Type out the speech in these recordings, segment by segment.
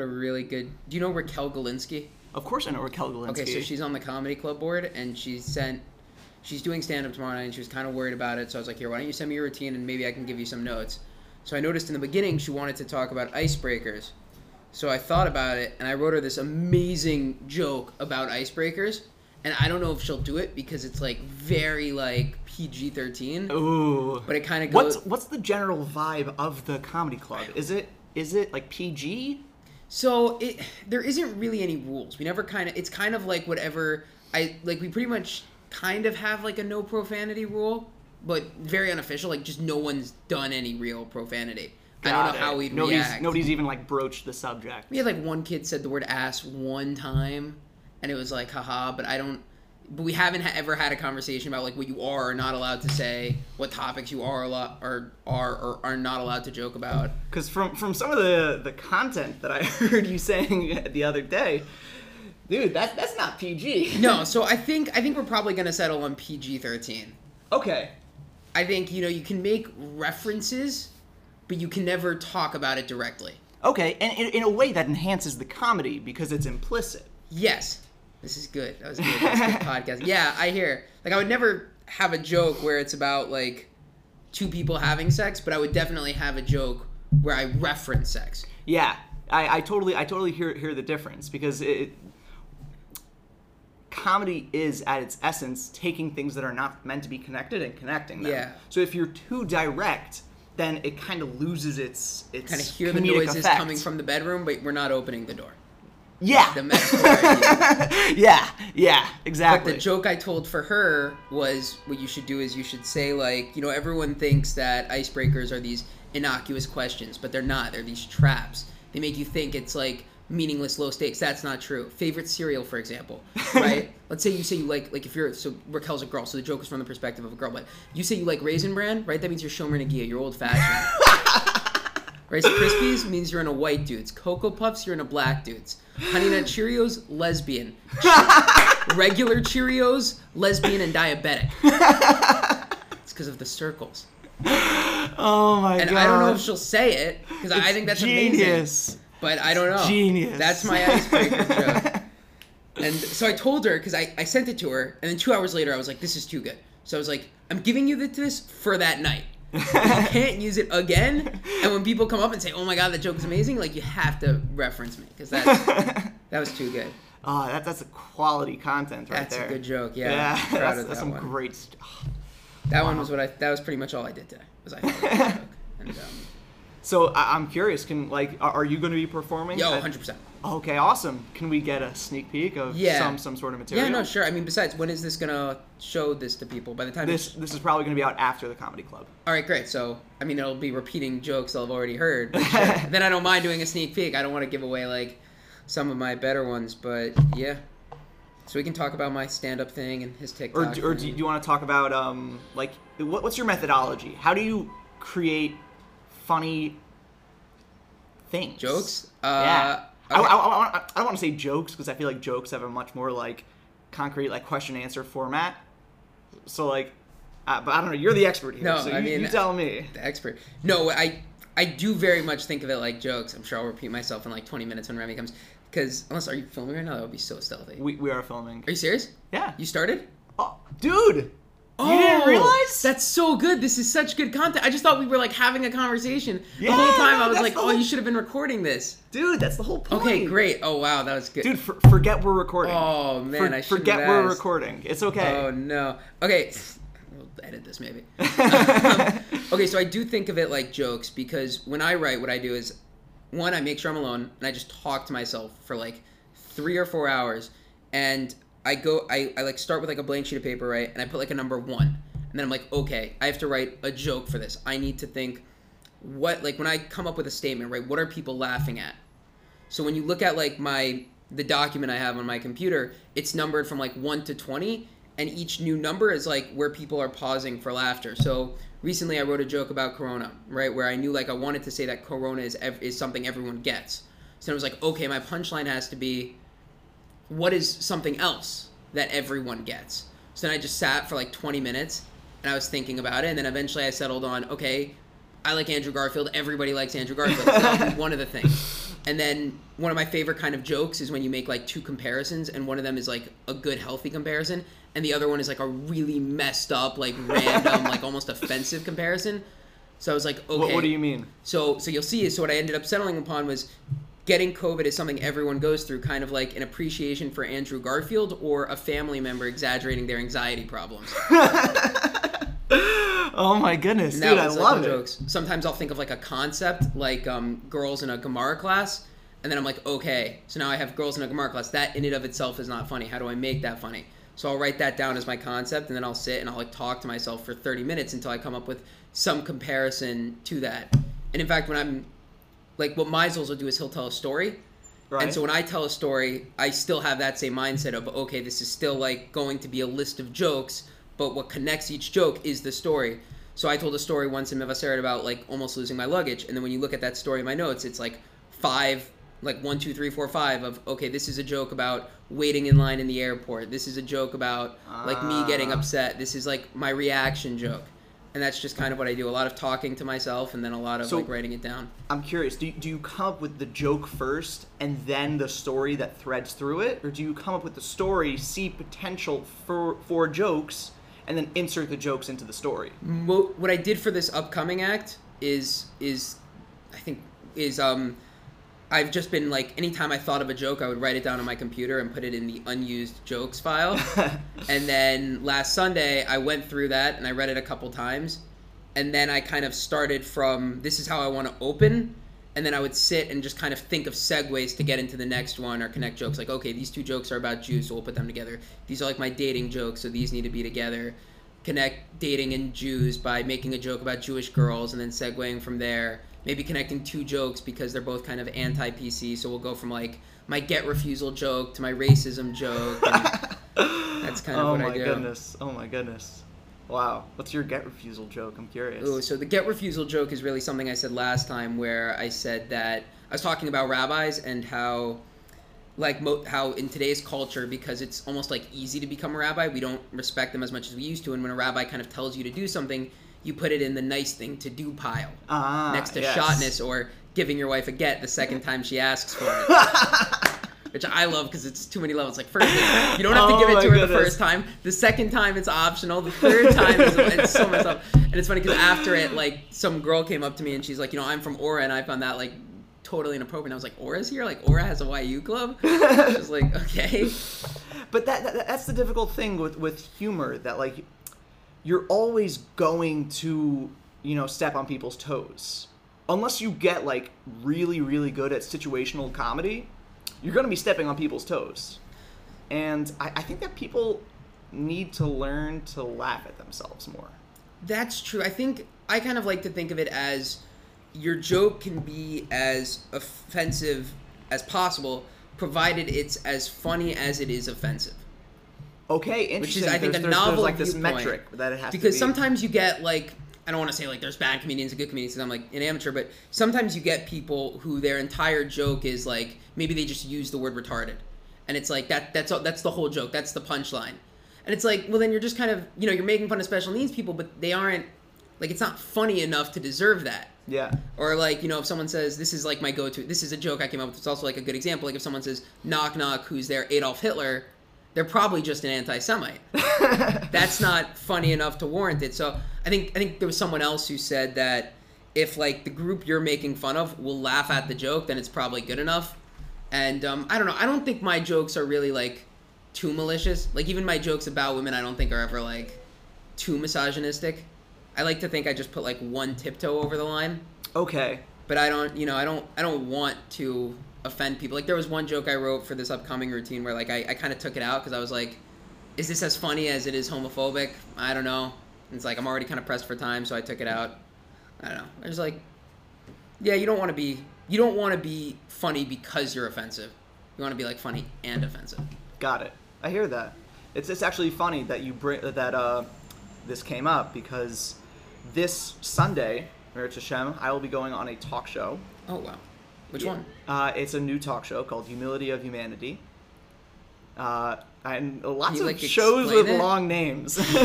a really good. Do you know Raquel Galinsky? Of course, I know Raquel Galinsky. Okay, so she's on the comedy club board, and she sent. She's doing stand up tomorrow night, and she was kind of worried about it. So I was like, here, why don't you send me your routine, and maybe I can give you some notes. So I noticed in the beginning she wanted to talk about icebreakers. So I thought about it, and I wrote her this amazing joke about icebreakers. And I don't know if she'll do it because it's like very like PG thirteen. Ooh. But it kind of goes. What's what's the general vibe of the comedy club? Is it is it like PG? So it there isn't really any rules. We never kind of it's kind of like whatever I like we pretty much kind of have like a no profanity rule, but very unofficial. Like just no one's done any real profanity. I don't know it. how we'd nobody's, react. Nobody's even like broached the subject. We had like one kid said the word ass one time, and it was like haha. But I don't. But we haven't ha- ever had a conversation about like what you are or not allowed to say, what topics you are a lot or are or are not allowed to joke about. Because from from some of the the content that I heard you saying the other day, dude, that that's not PG. No, so I think I think we're probably gonna settle on PG thirteen. Okay. I think you know you can make references, but you can never talk about it directly. Okay, and in, in a way that enhances the comedy because it's implicit. Yes, this is good. That was good. Good podcast. Yeah, I hear. Like I would never have a joke where it's about like two people having sex, but I would definitely have a joke where I reference sex. Yeah, I, I totally I totally hear hear the difference because it, comedy is at its essence taking things that are not meant to be connected and connecting them. Yeah. So if you're too direct, then it kind of loses its its Kind of hear the noises effect. coming from the bedroom, but we're not opening the door. Yeah. The metaphor. yeah. Yeah. But the joke I told for her was what you should do is you should say like, you know, everyone thinks that icebreakers are these innocuous questions, but they're not. They're these traps. They make you think it's like meaningless low stakes. That's not true. Favorite cereal, for example, right? Let's say you say you like like if you're so Raquel's a girl, so the joke is from the perspective of a girl, but you say you like raisin bran, right? That means you're Shomer Nagia, you're old fashioned. Rice Krispies means you're in a white dude's. Cocoa Puffs, you're in a black dude's. Honey Nut Cheerios, lesbian. Regular Cheerios, lesbian and diabetic. It's because of the circles. oh my And god. And I don't know if she'll say it because I think that's amazing. genius. But I don't know. Genius. That's my icebreaker joke. And so I told her because I, I sent it to her, and then two hours later I was like, "This is too good." So I was like, "I'm giving you this for that night. You can't use it again." And when people come up and say, "Oh my god, that joke is amazing," like you have to reference me because that that was too good. Oh, that, that's a quality content right That's there. a good joke. Yeah, Yeah, proud that's, of that's that some one. great stuff. That one was what I. That was pretty much all I did today. Was I that joke. And, um, So I, I'm curious. Can like, are, are you going to be performing? yo, 100. percent Okay, awesome. Can we get a sneak peek of Yeah. some some sort of material? Yeah, no, sure. I mean, besides, when is this gonna show this to people? By the time This this is probably going to be out after the comedy club. All right, great. So, I mean, it'll be repeating jokes have already heard. sure. then I don't mind doing a sneak peek. I don't want to give away like some of my better ones, but yeah. So we can talk about my stand-up thing and his TikTok. Or, do- or do you, you want to talk about um like what, what's your methodology? How do you create funny things? jokes? Yeah. Uh, I, okay. I, I, want- I don't want to say jokes because I feel like jokes have a much more like concrete like question answer format. So like, uh, but I don't know. You're the expert here, No, so I you, mean- you tell me. the expert. No, I I do very much think of it like jokes. I'm sure I'll repeat myself in like 20 minutes when Remy comes. Because unless are you filming right now? That would be so stealthy. We, we are filming. Are you serious? Yeah. You started? Oh, dude. Oh, You didn't realize? That's so good. This is such good content. I just thought we were like having a conversation the whole time. I was like, oh, whole- you should have been recording this. Dude, that's the whole point. Okay, great. Oh wow, that was good. Dude, for, forget we're recording. oh man, For- I should forget we're recording. It's okay. Oh no. Okay, we'll edit this maybe. Um, okay, so I do think of it like jokes because when I write, what I do is, one, I make sure I'm alone and I just talk to myself for like three or four hours, and I go, I, I like start with like a blank sheet of paper, right, and I put like a number one, and then I'm like, okay, I have to write a joke for this. I need to think, what like when I come up with a statement, right? What are people laughing at? So when you look at like my the document I have on my computer, it's numbered from like 1 to 20 and each new number is like where people are pausing for laughter. So recently I wrote a joke about corona, right? Where I knew like I wanted to say that corona is ev- is something everyone gets. So I was like, okay, my punchline has to be what is something else that everyone gets. So then I just sat for like 20 minutes and I was thinking about it and then eventually I settled on, okay, I like Andrew Garfield. Everybody likes Andrew Garfield. So one of the things. And then one of my favorite kind of jokes is when you make like two comparisons, and one of them is like a good, healthy comparison, and the other one is like a really messed up, like random, like almost offensive comparison. So I was like, okay. What, what do you mean? So so you'll see. So what I ended up settling upon was getting COVID is something everyone goes through, kind of like an appreciation for Andrew Garfield or a family member exaggerating their anxiety problems. oh my goodness, dude! I like love it. jokes. Sometimes I'll think of like a concept, like um, girls in a Gemara class, and then I'm like, okay, so now I have girls in a Gemara class. That in and of itself is not funny. How do I make that funny? So I'll write that down as my concept, and then I'll sit and I'll like talk to myself for 30 minutes until I come up with some comparison to that. And in fact, when I'm like, what Meisels will do is he'll tell a story, Right. and so when I tell a story, I still have that same mindset of okay, this is still like going to be a list of jokes, but what connects each joke is the story. So I told a story once in Mevaseret about like almost losing my luggage, and then when you look at that story in my notes, it's like five, like one, two, three, four, five of okay, this is a joke about waiting in line in the airport. This is a joke about like me getting Ah. upset. This is like my reaction joke. And that's just kind of what I do. A lot of talking to myself, and then a lot of So- like writing it down. I'm curious. Do you, do you come up with the joke first and then the story that threads through it, or do you come up with the story, see potential for for jokes, and then insert the jokes into the story? What I did for this upcoming act is is I think is um I've just been like anytime I thought of a joke I would write it down on my computer and put it in the unused jokes file. and then last Sunday I went through that and I read it a couple times and then I kind of started from this is how I want to open and then I would sit and just kind of think of segues to get into the next one or connect jokes like okay these two jokes are about Jews so we'll put them together. These are like my dating jokes so these need to be together connect dating and Jews by making a joke about Jewish girls and then segueing from there. Maybe connecting two jokes because they're both kind of anti PC. So we'll go from like my get refusal joke to my racism joke. That's kind of oh what I do. Oh my goodness! Oh my goodness! Wow. What's your get refusal joke? I'm curious. Ooh, so the get refusal joke is really something I said last time, where I said that I was talking about rabbis and how, like, mo- how in today's culture, because it's almost like easy to become a rabbi, we don't respect them as much as we used to. And when a rabbi kind of tells you to do something, you put it in the nice thing to do pile ah, next to yes. shotness or giving your wife a get the second time she asks for it. Which I love because it's too many levels. Like first, you don't have to Oh give it to her the first time. The second time it's optional. The third time is it's so much up. And it's funny because after it, like some girl came up to me and she's like, you know, I'm from Aura, and I found that like totally inappropriate. And I was like, Aura's here? Like Aura has a YU club? She's like, okay. But that, that that's the difficult thing with with humor that like you're always going to you know step on people's toes unless you get like really really good at situational comedy you're going to be stepping on people's toes and I, I think that people need to learn to laugh at themselves more That's true. I think I kind of like to think of it as your joke can be as offensive as possible, provided it's as funny as it is offensive. Okay interesting Which is, I think, there's, a there's- there's, novel like this viewpoint. metric that it has Because to be. sometimes you get like I don't want to say like there's bad comedians and good comedians because I'm like an amateur, but sometimes you get people who their entire joke is like maybe they just use the word retarded, and it's like that that's all, that's the whole joke, that's the punchline, and it's like well then you're just kind of you know you're making fun of special needs people, but they aren't like it's not funny enough to deserve that. yeah Or like, you know, if someone says, this is like my go-to, this is a joke I came up with, it's also like a good example. Like if someone says, knock knock, who's there, Adolf Hitler, they're probably just an anti-Semite. That's not funny enough to warrant it. So I think I think there was someone else who said that if like the group you're making fun of will laugh at the joke, then it's probably good enough. And um, I don't know. I don't think my jokes are really like too malicious. Like even my jokes about women, I don't think are ever like too misogynistic. I like to think I just put like one tiptoe over the line okay but I don't, you know, I don't, I don't want to offend people. Like there was one joke I wrote for this upcoming routine where like I, I kind of took it out because I was like, is this as funny as it is homophobic? I don't know. And it's like I'm already kind of pressed for time, so I took it out. I don't know. I was like, yeah, you don't want to be, you don't want to be funny because you're offensive. You want to be like funny and offensive. Got it. I hear that. It's it's actually funny that you bring that uh, this came up because this Sunday, Merit Hashem, I will be going on a talk show. Oh wow, which Yeah. one? Uh, it's a new talk show called Humility of Humanity. Uh, and lots you, of like, shows with it? long names.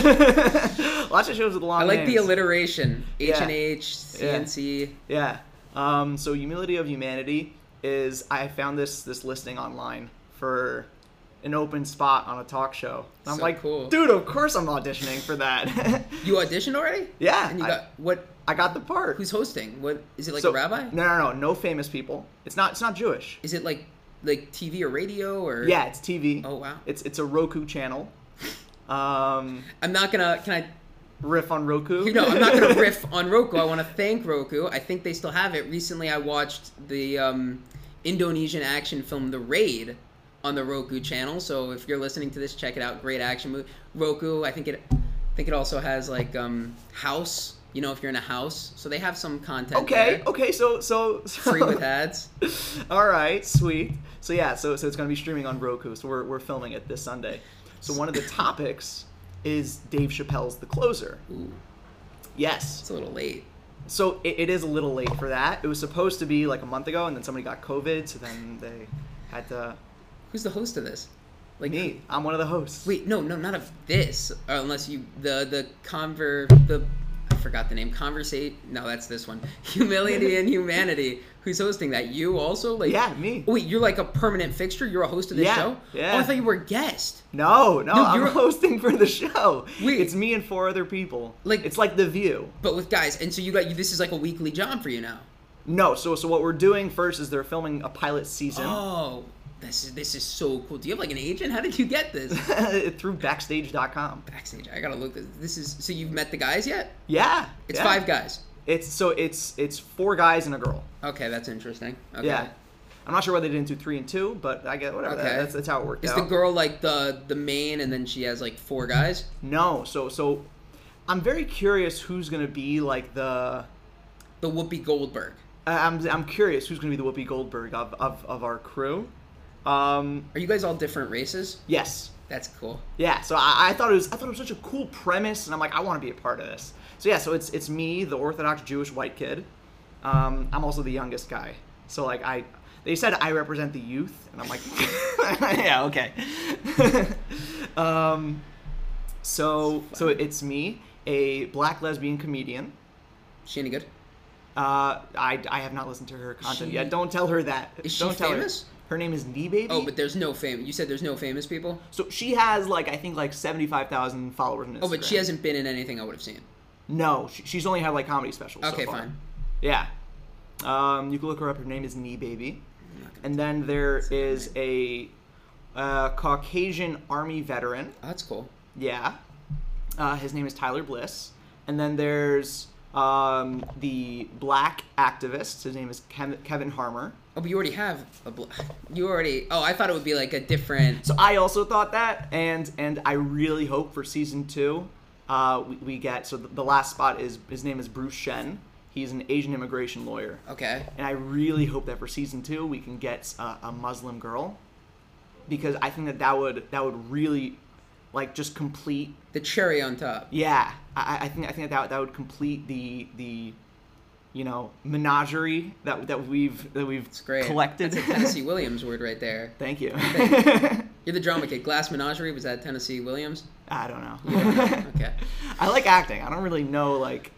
lots of shows with long I like names. the alliteration. H and H, C and C. Yeah. Um, so Humility of Humanity. is I found this this listing online for an open spot on a talk show. And I'm So like, cool. dude, of course I'm auditioning for that. You auditioned already? yeah, And you I, got what? I got the part. Who's hosting? What is it like So- a rabbi? No, no, no, no famous people. It's not. It's not Jewish. Is it like like TV or radio or? Yeah, it's TV. Oh wow. It's it's a Roku channel. Um, I'm not gonna. Can I? riff on Roku. You know, I'm not gonna riff on Roku. I want to thank Roku. I think they still have it. Recently, I watched the um, Indonesian action film The Raid on the Roku channel. So if you're listening to this, check it out. Great action movie. Roku. I think it. I think it also has like um, House. You know, if you're in a house, so they have some content. Okay, there. okay, so so, so Free with ads. All right, sweet. So yeah, so so it's gonna be streaming on Roku. So we're we're filming it this Sunday. So one of the topics is Dave Chappelle's The Closer. Ooh, Yes. it's a little late. So it, it is a little late for that. It was supposed to be like a month ago, and then somebody got COVID, so then they had to. Who's the host of this? Like Me, I'm one of the hosts. Wait, no, no, not of this. Unless you the the conver the I forgot the name. Conversate. No, that's this one. Humility and Humanity. Who's hosting that? You also like? Yeah, me. Wait, you're like a permanent fixture. You're a host of this Yeah, show. yeah. Oh, I thought you were a guest. No, no, No, I'm you're- hosting for the show. Wait. It's me and four other people. Like- it's like The View. But with guys, and so you got you. This is like a weekly job for you now. No, so so what we're doing first is they're filming a pilot season Oh, this is this is so cool. Do you have like an agent? How did you get this? through Backstage.com. Backstage. I gotta look. This, this is so you've met the guys yet? Yeah, It's yeah. five guys. It's so it's it's four guys and a girl. Okay, that's interesting. Okay. Yeah, I'm not sure why they didn't do three and two, but I get whatever. Okay. That, that's that's how it worked Is out. the girl like the the main, and then she has like four guys? No, so so I'm very curious who's gonna be like the. The Whoopi Goldberg. I'm I'm curious who's gonna be the Whoopi Goldberg of of, of our crew. Um, Are you guys all different races? yes, That's cool. Yeah, so I, I thought it was I thought it was such a cool premise, and I'm like, I want to be a part of this. So yeah, so it's it's me, the Orthodox Jewish white kid. Um, I'm also the youngest guy, so like I, they said I represent the youth, and I'm like, yeah, okay. um, so so it's me, a black lesbian comedian. She any good? Uh, I, I have not listened to her content She- yet. Don't tell her that. Is she Don't tell famous? Her. Her name is Nee Baby. Oh, but there's no fame. You said there's no famous people. so she has like I think like seventy five thousand followers on Instagram. Oh, but she hasn't been in anything I would have seen. No, she, she's only had like comedy specials. so Okay, far. fine. Yeah. Um, you can look her up. Her name is Knee Baby. I'm not gonna- And then there is a uh, Caucasian Army veteran. Oh, that's cool. Yeah. Uh, his name is Tyler Bliss. And then there's um, the black activist. His name is Kevin Harmer. Oh, but you already have a. Bl- you already. Oh, I thought it would be like a different. So I also thought that, and and I really hope for season two, uh, we, we get. So the, the last spot is his name is Bruce Shen. He's an Asian immigration lawyer. Okay. and I really hope that for season two we can get a, a Muslim girl, because I think that that would that would really, like, just complete. The cherry on top. Yeah, I, I think I think that that would complete the the, you know, menagerie that that we've that we've It's great. collected. That's a Tennessee Williams word right there. Thank you. You're the drama kid. Glass Menagerie was that Tennessee Williams? I don't know. Okay. I like acting. I don't really know like.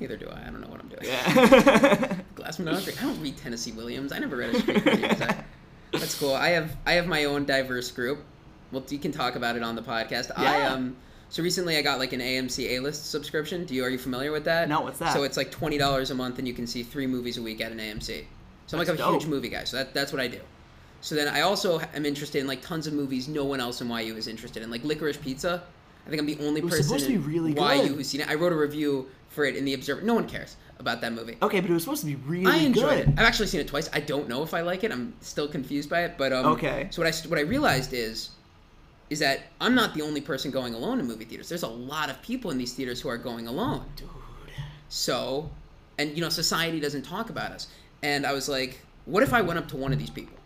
Neither do I. I don't know what I'm doing. Yeah. Glass Menagerie. I don't read Tennessee Williams. I never read a street Williams. I- That's cool. I have I have my own diverse group. Well, you can talk about it on the podcast. I Yeah. um. So recently, I got like an AMC A List subscription. Do you are you familiar with that? No, what's that? So it's like twenty dollars a month, and you can see three movies a week at an AMC. So I'm like a huge movie guy. So that, that's what I do. So then I also am interested in like tons of movies no one else in YU is interested in, like Licorice Pizza. I think I'm the only was person supposed to in be really YU good. who's seen it. I wrote a review for it in the Observer. No one cares about that movie. okay, but it was supposed to be really I enjoyed good. it. I've actually seen it twice. I don't know if I like it. I'm still confused by it. But um, Okay. So what I what I realized is, is that I'm not the only person going alone in movie theaters. There's a lot of people in these theaters who are going alone. Dude. So, and you know, society doesn't talk about us. And I was like, what if I went up to one of these people,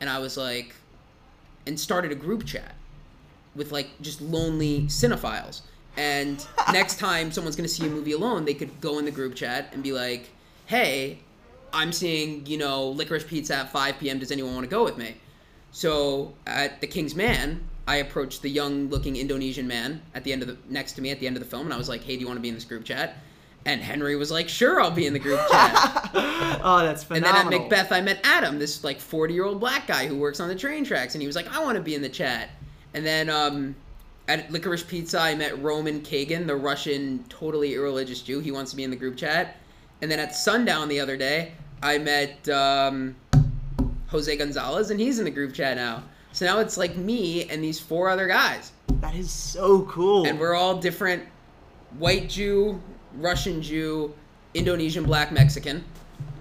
and I was like, and started a group chat with like just lonely cinephiles. And next time someone's gonna see a movie alone, they could go in the group chat and be like, "Hey, I'm seeing you know Licorice Pizza at 5 p.m. Does anyone want to go with me?" So at the King's Man, I approached the young-looking Indonesian man at the end of the next to me at the end of the film, and I was like, "Hey, do you want to be in this group chat?" And Henry was like, "Sure, I'll be in the group chat." oh, that's phenomenal. and then at. Macbeth, I met Adam, this like 40 year old black guy who works on the train tracks, and he was like, "I want to be in the chat." And then um, at Licorice Pizza, I met Roman Kagan, the Russian, totally irreligious Jew. He wants to be in the group chat. And then at Sundown the other day, I met um, Jose Gonzalez, and he's in the group chat now. So now it's like me and these four other guys, That is so cool. and we're all different: white Jew, Russian Jew, Indonesian black Mexican.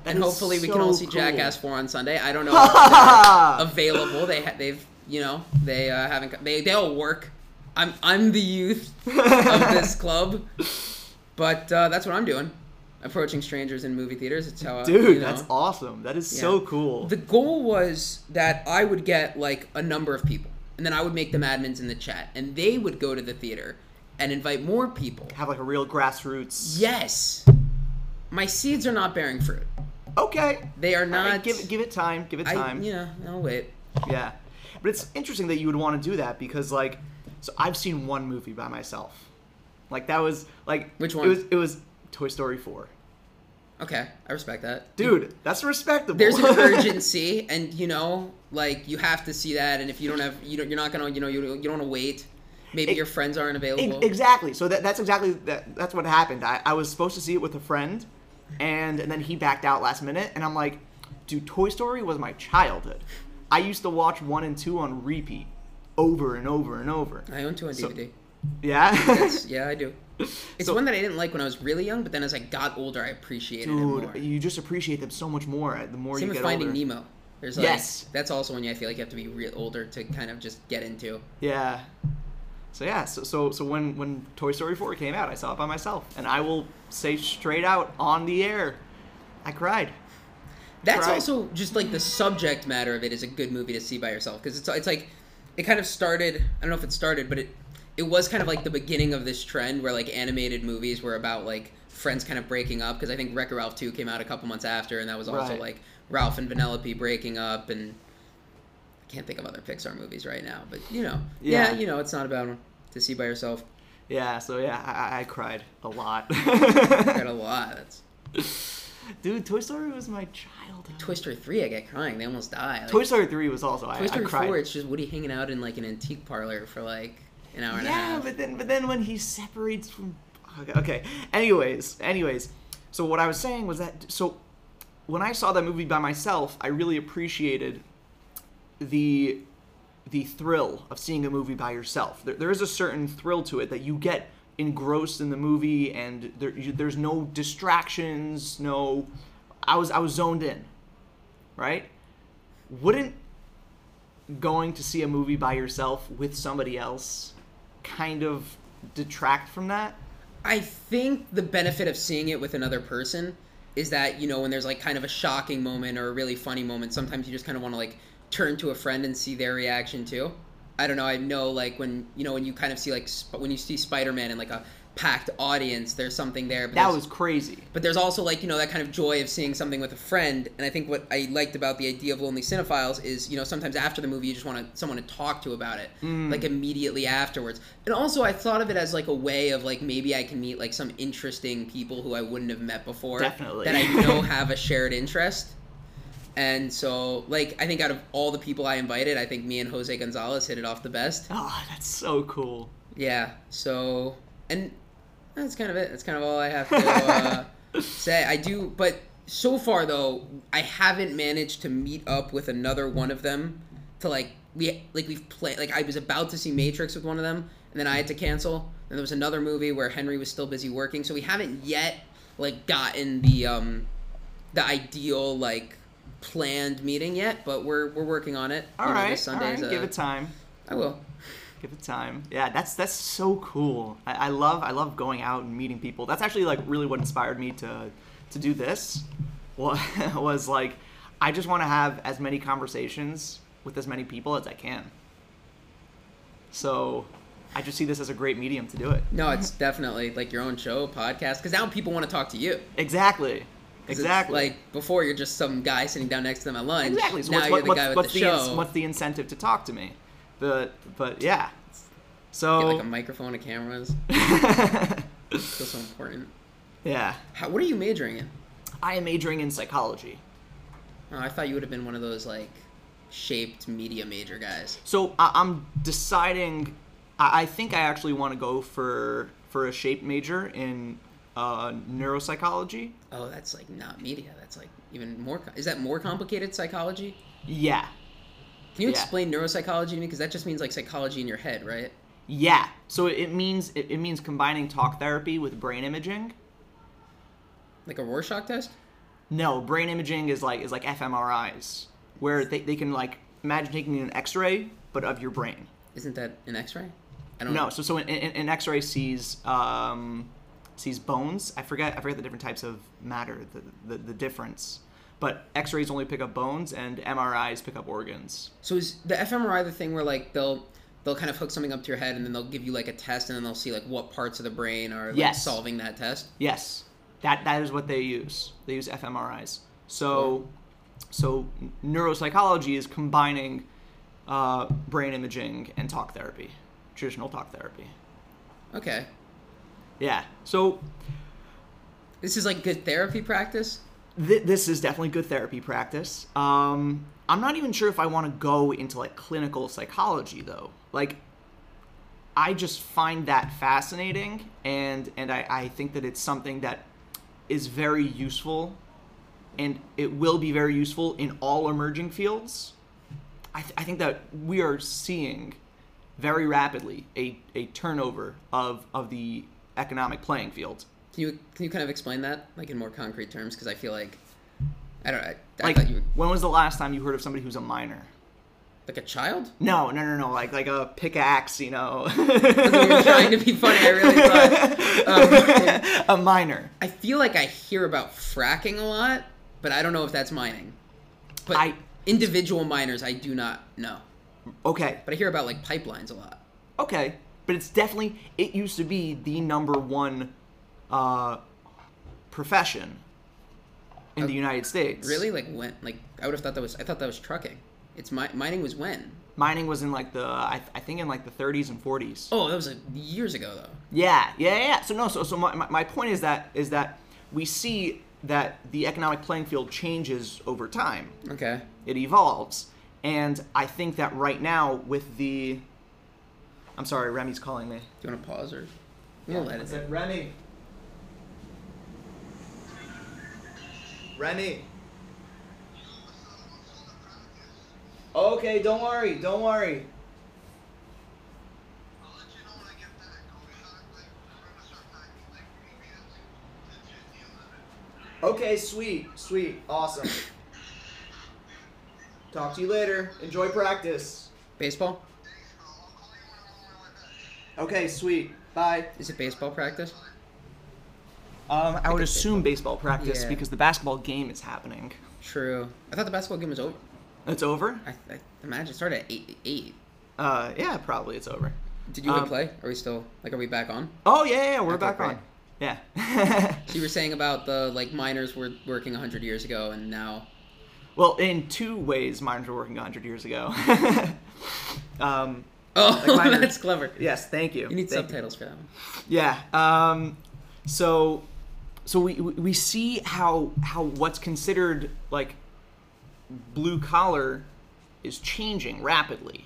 That and hopefully we can all see cool. Jackass 4 on Sunday. I don't know available. They ha- they've you know they uh, haven't they they all work. I'm I'm the youth of this club, but uh, that's what I'm doing. Approaching strangers in movie theaters. It's how I, Dude, you know. that's awesome. That is so cool. The goal was that I would get like a number of people, and then I would make them admins in the chat, and they would go to the theater and invite more people. Have like a real grassroots. Yes, my seeds are not bearing fruit. Okay. They are not. right, give it give it time. Give it I, time. yeah, I'll wait. Yeah. But it's interesting that you would want to do that because like so I've seen one movie by myself. Like that was like Which one? It was it was Toy Story 4. Okay, I respect that. Dude, that's respectable. there's an urgency, and you know, like you have to see that. And if you don't have, you don't, you're not gonna, you know, you, you don't want to wait. Maybe Ex- your friends aren't available. exactly. So that, that's exactly that, that's what happened. I, I was supposed to see it with a friend and, and then he backed out last minute and I'm like, dude, Toy Story was my childhood. I used to watch 1 and 2 on repeat over and over and over. I own two on So- DVD. Yeah. That's, yeah, I do. It's So- one that I didn't like when I was really young, but then as I got older, I appreciated it more. Dude, you just appreciate them so much more the more Same you get Finding older. Nemo. There's like, Yes. that's also one you I feel like you have to be real older to kind of just get into. Yeah. So yeah, so so so when when Toy Story 4 came out, I saw it by myself, and I will say straight out on the air, I cried. That's Right. also just like the subject matter of it is a good movie to see by yourself because it's it's like it kind of started. I don't know if it started, but it it was kind of like the beginning of this trend where like animated movies were about like friends kind of breaking up because I think Wreck-It Ralph 2 came out a couple months after and that was also Right. like Ralph and Vanellope breaking up and I can't think of other Pixar movies right now, but you know, yeah, Yeah. you know, it's not about to see by yourself. Yeah, so yeah, I, I cried a lot. I cried a lot. That's Dude, Toy Story was my childhood. Toy Story 3. I get crying. They almost die. Like, Toy Story 3 was also I, Toy Story I cried. 4, it's just Woody hanging out in like an antique parlor for like an hour and a yeah, but then but then when he separates from okay, okay. Anyways, anyways. So what I was saying was that so when I saw that movie by myself, I really appreciated the the thrill of seeing a movie by yourself. There, there is a certain thrill to it that you get engrossed in the movie, and there, you, there's no distractions. No, I was I was zoned in, right? Wouldn't going to see a movie by yourself with somebody else kind of detract from that? I think the benefit of seeing it with another person is that, you know, when there's like kind of a shocking moment or a really funny moment, sometimes you just kind of want to like turn to a friend and see their reaction too. I don't know. I know like when, you know, when you kind of see like, Sp- when you see Spider Man in like a packed audience, there's something there. But That was crazy. But there's also like you know that kind of joy of seeing something with a friend, and I think what I liked about the idea of Lonely Cinephiles is you know sometimes after the movie you just want to someone to talk to about it, Mm. like immediately afterwards. And also I thought of it as like a way of like maybe I can meet like some interesting people who I wouldn't have met before, Definitely. that I know have a shared interest. And so like I think out of all the people I invited, I think me and Jose Gonzalez hit it off the best. Oh, that's so cool. Yeah. So, and that's kind of it. That's kind of all I have to uh, say. I do, but so far though, I haven't managed to meet up with another one of them to like we like we've played. Like I was about to see Matrix with one of them, and then I had to cancel. And there was another movie where Henry was still busy working, so we haven't yet like gotten the um the ideal like planned meeting yet. But we're we're working on it. All You know, right, all right. Give uh, it time. I will. Give it time. Yeah, that's that's so cool. I, I love I love going out and meeting people. That's actually like really what inspired me to to do this. Was, was like I just want to have as many conversations with as many people as I can. So I just see this as a great medium to do it. No, it's definitely like your own show, podcast. Because now people want to talk to you. Exactly. it's Exactly. Like before, you're just some guy sitting down next to them at lunch. Exactly. So now what's, you're the what's, guy with what's the the, show. ins- what's the incentive to talk to me? But but yeah. Get So like a microphone and cameras. Feels so important. Yeah. How, what are you majoring in? I am majoring in psychology. Oh, I thought you would have been one of those like shaped media major guys. So I- I'm deciding. I I think I actually want to go for for a shape major in uh, neuropsychology. Oh, that's like not media. That's like even more. co- Is that more complicated psychology? Yeah, Can you Yeah. explain neuropsychology to me? Because that just means like psychology in your head, right? yeah. So it means it, it means combining talk therapy with brain imaging. Like a Rorschach test? No, brain imaging is like is like fMRIs, where they, they can like imagine taking an X-ray but of your brain. Isn't that an X-ray? I don't No, know. so so an, an, an X-ray sees um, sees bones. I forget I forget the different types of matter, the, the the difference. But X-rays only pick up bones, and MRIs pick up organs. So is the fMRI the thing where like they'll they'll kind of hook something up to your head and then they'll give you like a test and then they'll see like what parts of the brain are like, Yes. solving that test? Yes, that that is what they use. They use fMRIs. So so neuropsychology is combining uh, brain imaging and talk therapy, traditional talk therapy. Okay. Yeah. So This is like good therapy practice. Th- this is definitely good therapy practice. Um, I'm not even sure if I want to go into like clinical psychology though. Like, I just find that fascinating, and and I, I think that it's something that is very useful, and it will be very useful in all emerging fields. I, th- I think that we are seeing very rapidly a, a turnover of, of the economic playing field. Can you can you kind of explain that like in more concrete terms? Because I feel like I don't. I, I Like, thought you were when was the last time you heard of somebody who's a minor? like a child. No, no, no, no. Like like a pickaxe, you know. you were trying to be funny. I really thought. Um, a minor. I feel like I hear about fracking a lot, but I don't know if that's mining. But I- individual miners, I do not know. Okay, But I hear about like pipelines a lot. okay, but it's definitely. It used to be the number one uh, profession in the United States. Really? Like when? Like I would have thought that was. I thought that was trucking. It's mi- mining was when? Mining was in like the I, I think in like the 30s and 40s. Oh, that was like years ago though. Yeah, yeah, yeah. So no, so so my, my- my point is that is that we see that the economic playing field changes over time. Okay. It evolves, and I think that right now with the, I'm sorry, Remy's calling me. Do you want to pause or? We'll let it. Remy. Remy. Okay, don't worry, don't worry. I'll let you know when I get back. I'll start, like, we're gonna start packing, like, maybe that's, like, 10, 15 of it. Okay, sweet, sweet, awesome. Talk to you later. Enjoy practice. Baseball? Thanks, bro. I'll call you when I'm on my way back. Okay, sweet. Bye. Is it baseball practice? Um, I would assume baseball practice Yeah. because the basketball game is happening. True. I thought the basketball game was over. It's over? I, I imagine it started at eight. Eight. Uh, yeah, probably it's over. Did you Um, play? Are we still like? Are we back on? Oh yeah, yeah, yeah, we're back on. Yeah. So you were saying about the like miners were working hundred years ago, and now. well, in two ways, miners were working 100 years ago. um, Oh, Like miners- that's clever. yes, thank you. You need Thank subtitles for that one. Yeah. Um, so, so we we see how how what's considered like blue collar is changing rapidly.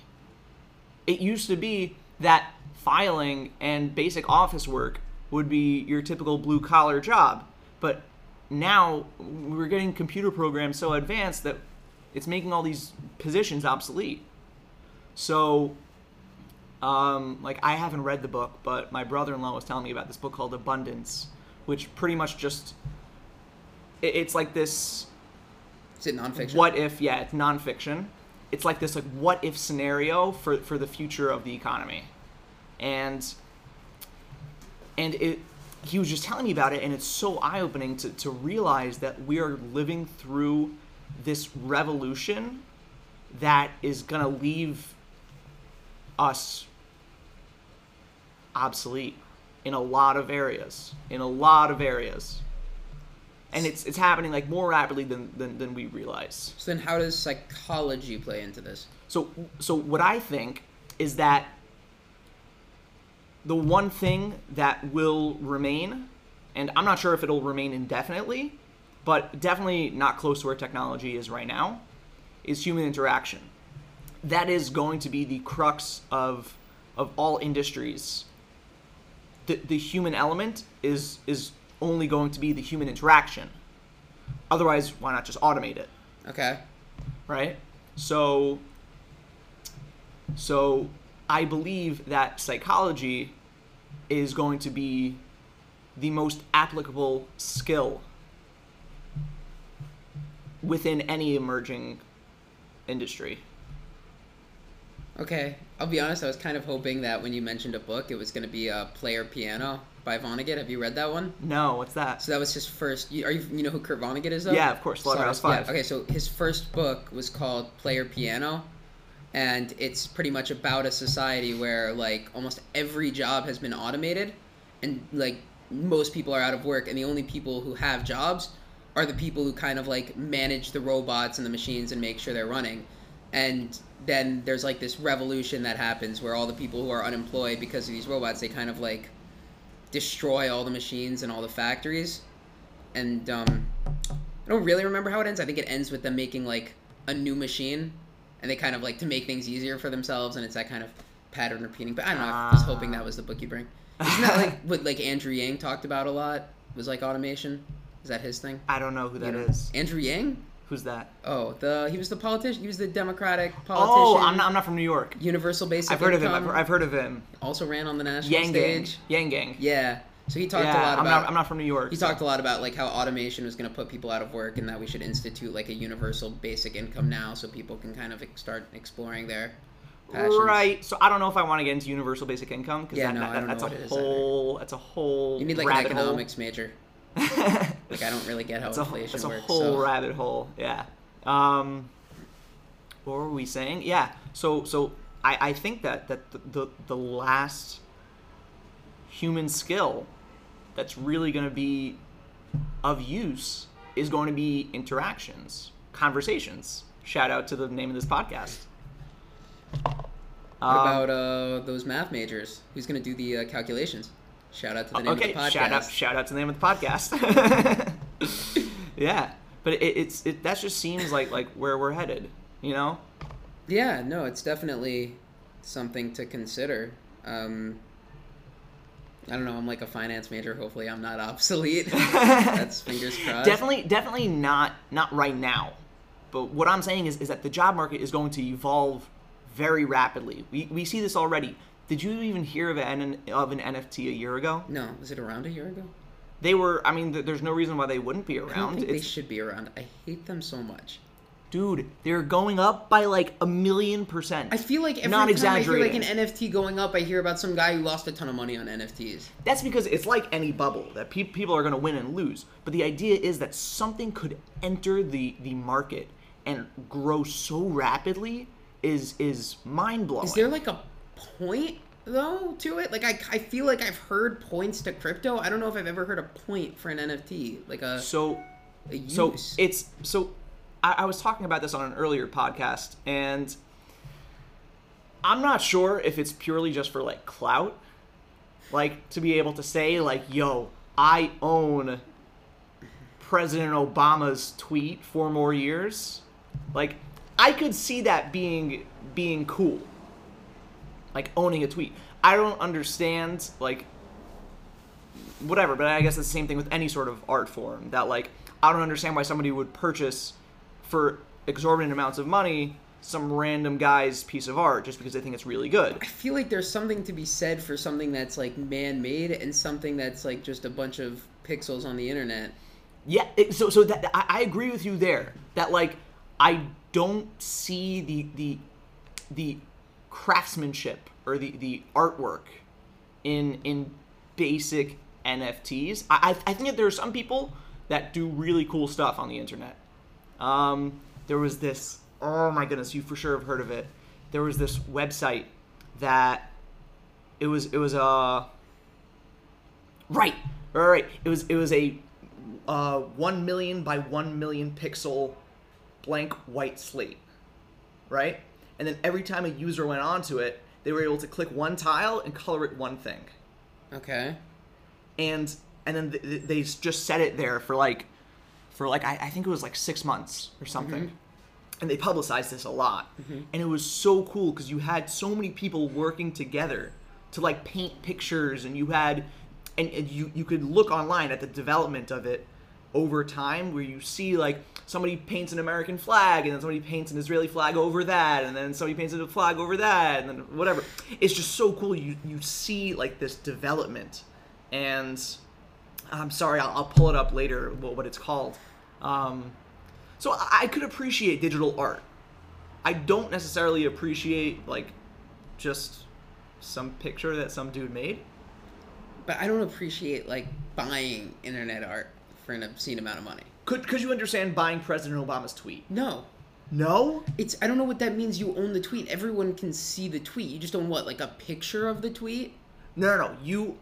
It used to be that filing and basic office work would be your typical blue collar job, but now we're getting computer programs so advanced that it's making all these positions obsolete. So um, like I haven't read the book, but my brother-in-law was telling me about this book called Abundance, which pretty much just it, it's like this Is it nonfiction? what if yeah it's nonfiction. It's like this like what if scenario for for the future of the economy. And and it he was just telling me about it and it's so eye-opening to, to realize that we are living through this revolution that is gonna leave us obsolete in a lot of areas in a lot of areas and it's it's happening like more rapidly than than, than we realize So then, how does psychology play into this? so so what i think is that the one thing that will remain and I'm not sure if it'll remain indefinitely, but definitely not close to where technology is right now, is human interaction. That is going to be the crux of of all industries. The the human element is is only going to be the human interaction. Otherwise, why not just automate it? Okay. right? So so I believe that psychology is going to be the most applicable skill within any emerging industry. Okay. I'll be honest. I was kind of hoping that when you mentioned a book, it was going to be a Player Piano by Vonnegut. Have you read that one? No, what's that? So that was his first. You, are you you know who Kurt Vonnegut is? Though? Yeah, of course, Slaughterhouse- Five. Yeah. Okay, so his first book was called Player Piano, and it's pretty much about a society where like almost every job has been automated, and like most people are out of work, and the only people who have jobs are the people who kind of like manage the robots and the machines and make sure they're running. And then there's like this revolution that happens where all the people who are unemployed because of these robots, they kind of like destroy all the machines and all the factories. And um, I don't really remember how it ends. I think it ends with them making like a new machine, and they kind of like to make things easier for themselves, and it's that kind of pattern repeating. But I don't know. I was hoping that was the book you bring. Isn't that like what like Andrew Yang talked about a lot? Was like automation. Is that his thing? I don't know who that You is. Andrew Yang. Who's that? Oh, the he was the politician. He was the Democratic oh, politician. Oh, I'm not, I'm not from New York. Universal basic I've heard of him. I've, I've heard of him. also ran on the national Yang Gang. stage. Yang Gang. Yeah. So he talked yeah, a lot I'm about. not, I'm not from New York. he so- talked a lot about like how automation was going to put people out of work, and that we should institute like a universal basic income now, so people can kind of start exploring their passions. Right. So I don't know if I want to get into universal basic income because Yeah, that, no, that- I don't know that's a it is either. whole that's a whole You need like an rabbit hole. economics major. Like I don't really get how It's a, inflation it's a works. whole so. rabbit hole. Yeah. Um, what were we saying? Yeah. So so I, I think that that the, the the last human skill that's really going to be of use is going to be interactions, conversations. Shout out to the name of this podcast. What about uh, those math majors? Who's going to do the uh, calculations? Shout out to the name okay, of the podcast. shout out, shout out to the name of the podcast. yeah, but it, it's it that just seems like like where we're headed, you know? Yeah, no, it's definitely something to consider. Um, I don't know. I'm like a finance major. Hopefully, I'm not obsolete. That's fingers crossed. definitely, definitely not not right now. But what I'm saying is is that the job market is going to evolve very rapidly. We we see this already. Did you even hear of an of an NFT a year ago? No, was it around a year ago? They were. I mean, th- there's no reason why they wouldn't be around. I don't think they should be around. I hate them so much. dude, they're going up by like a million percent. I feel like every Not time I hear like an NFT going up, I hear about some guy who lost a ton of money on NFTs. That's because it's like any bubble that pe- people are going to win and lose. But the idea is that something could enter the the market and grow so rapidly is is mind blowing. Is there like a point though to it? Like I, I feel like I've heard points to crypto. I don't know if I've ever heard a point for an NFT, like a, so a so it's so I, I was talking about this on an earlier podcast and I'm not sure if it's purely just four like clout, like to be able to say like, "Yo, I own President Obama's tweet for more years." Like, I could see that being being cool, like owning a tweet. I don't understand like whatever, but I guess it's the same thing with any sort of art form. That like I don't understand why somebody would purchase for exorbitant amounts of money some random guy's piece of art just because they think it's really good. I feel like there's something to be said for something that's like man-made and something that's like just a bunch of pixels on the internet. Yeah, it, so so that I, I agree with you there. That like I don't see the the the craftsmanship or the the artwork in in basic NFTs. I I think that there are some people that do really cool stuff on the internet. Um, there was this. Oh my goodness, you for sure have heard of it. There was this website that it was it was a right right right. It was it was a uh, one million by one million pixel blank white slate, right? And then every time a user went onto it, they were able to click one tile and color it one thing Okay. and and then th- th- they just set it there for like, for like I, I think it was like six months or something. Mm-hmm. And they publicized this a lot, mm-hmm. and it was so cool because you had so many people working together to like paint pictures, and you had, and, and you you could look online at the development of it over time, where you see like somebody paints an American flag, and then somebody paints an Israeli flag over that, and then somebody paints a flag over that, and then whatever. It's just so cool. You you see like this development, and I'm sorry, I'll, I'll pull it up later what, what it's called. Um, so I, I could appreciate digital art. I don't necessarily appreciate like just some picture that some dude made. But I don't appreciate like buying internet art for an obscene amount of money. Could could you understand buying President Obama's tweet? No. No. It's I don't know what that means you own the tweet. Everyone can see the tweet. You just own what? Like a picture of the tweet? No, no, no. You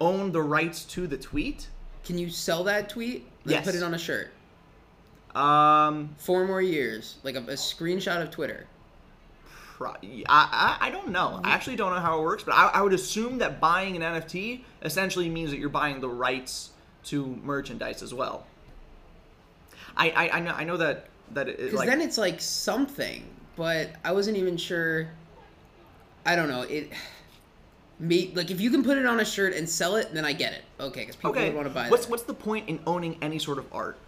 own the rights to the tweet. Can you sell that tweet? Like Yes. put it on a shirt. Um, Four more years. Like a, a screenshot of Twitter. pro- I, I I don't know. I actually don't know how it works, but I, I would assume that buying an NFT essentially means that you're buying the rights to merchandise as well. I I, I know I know that that it Because like then it's like something, but I wasn't even sure. I don't know it. Me like if you can put it on a shirt and sell it, then I get it. Okay, because people okay. would want to buy what's that. what's the point in owning any sort of art?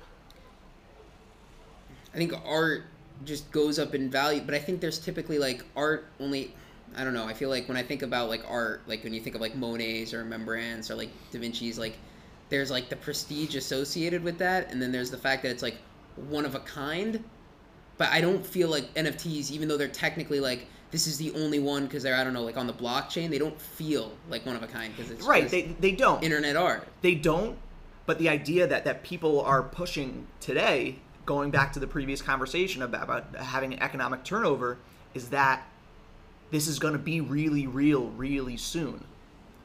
I think art just goes up in value, but I think there's typically like art only. I don't know. I feel like when I think about like art, like when you think of like Monet's or Rembrandt's or like Da Vinci's, like there's like the prestige associated with that, and then there's the fact that it's like one of a kind. But I don't feel like NFTs, even though they're technically like this is the only one because they're I don't know like on the blockchain, they don't feel like one of a kind because it's Right, just they they don't. internet art. they don't but the idea that that people are pushing today going back to the previous conversation about, about having an economic turnover is that this is going to be really real really soon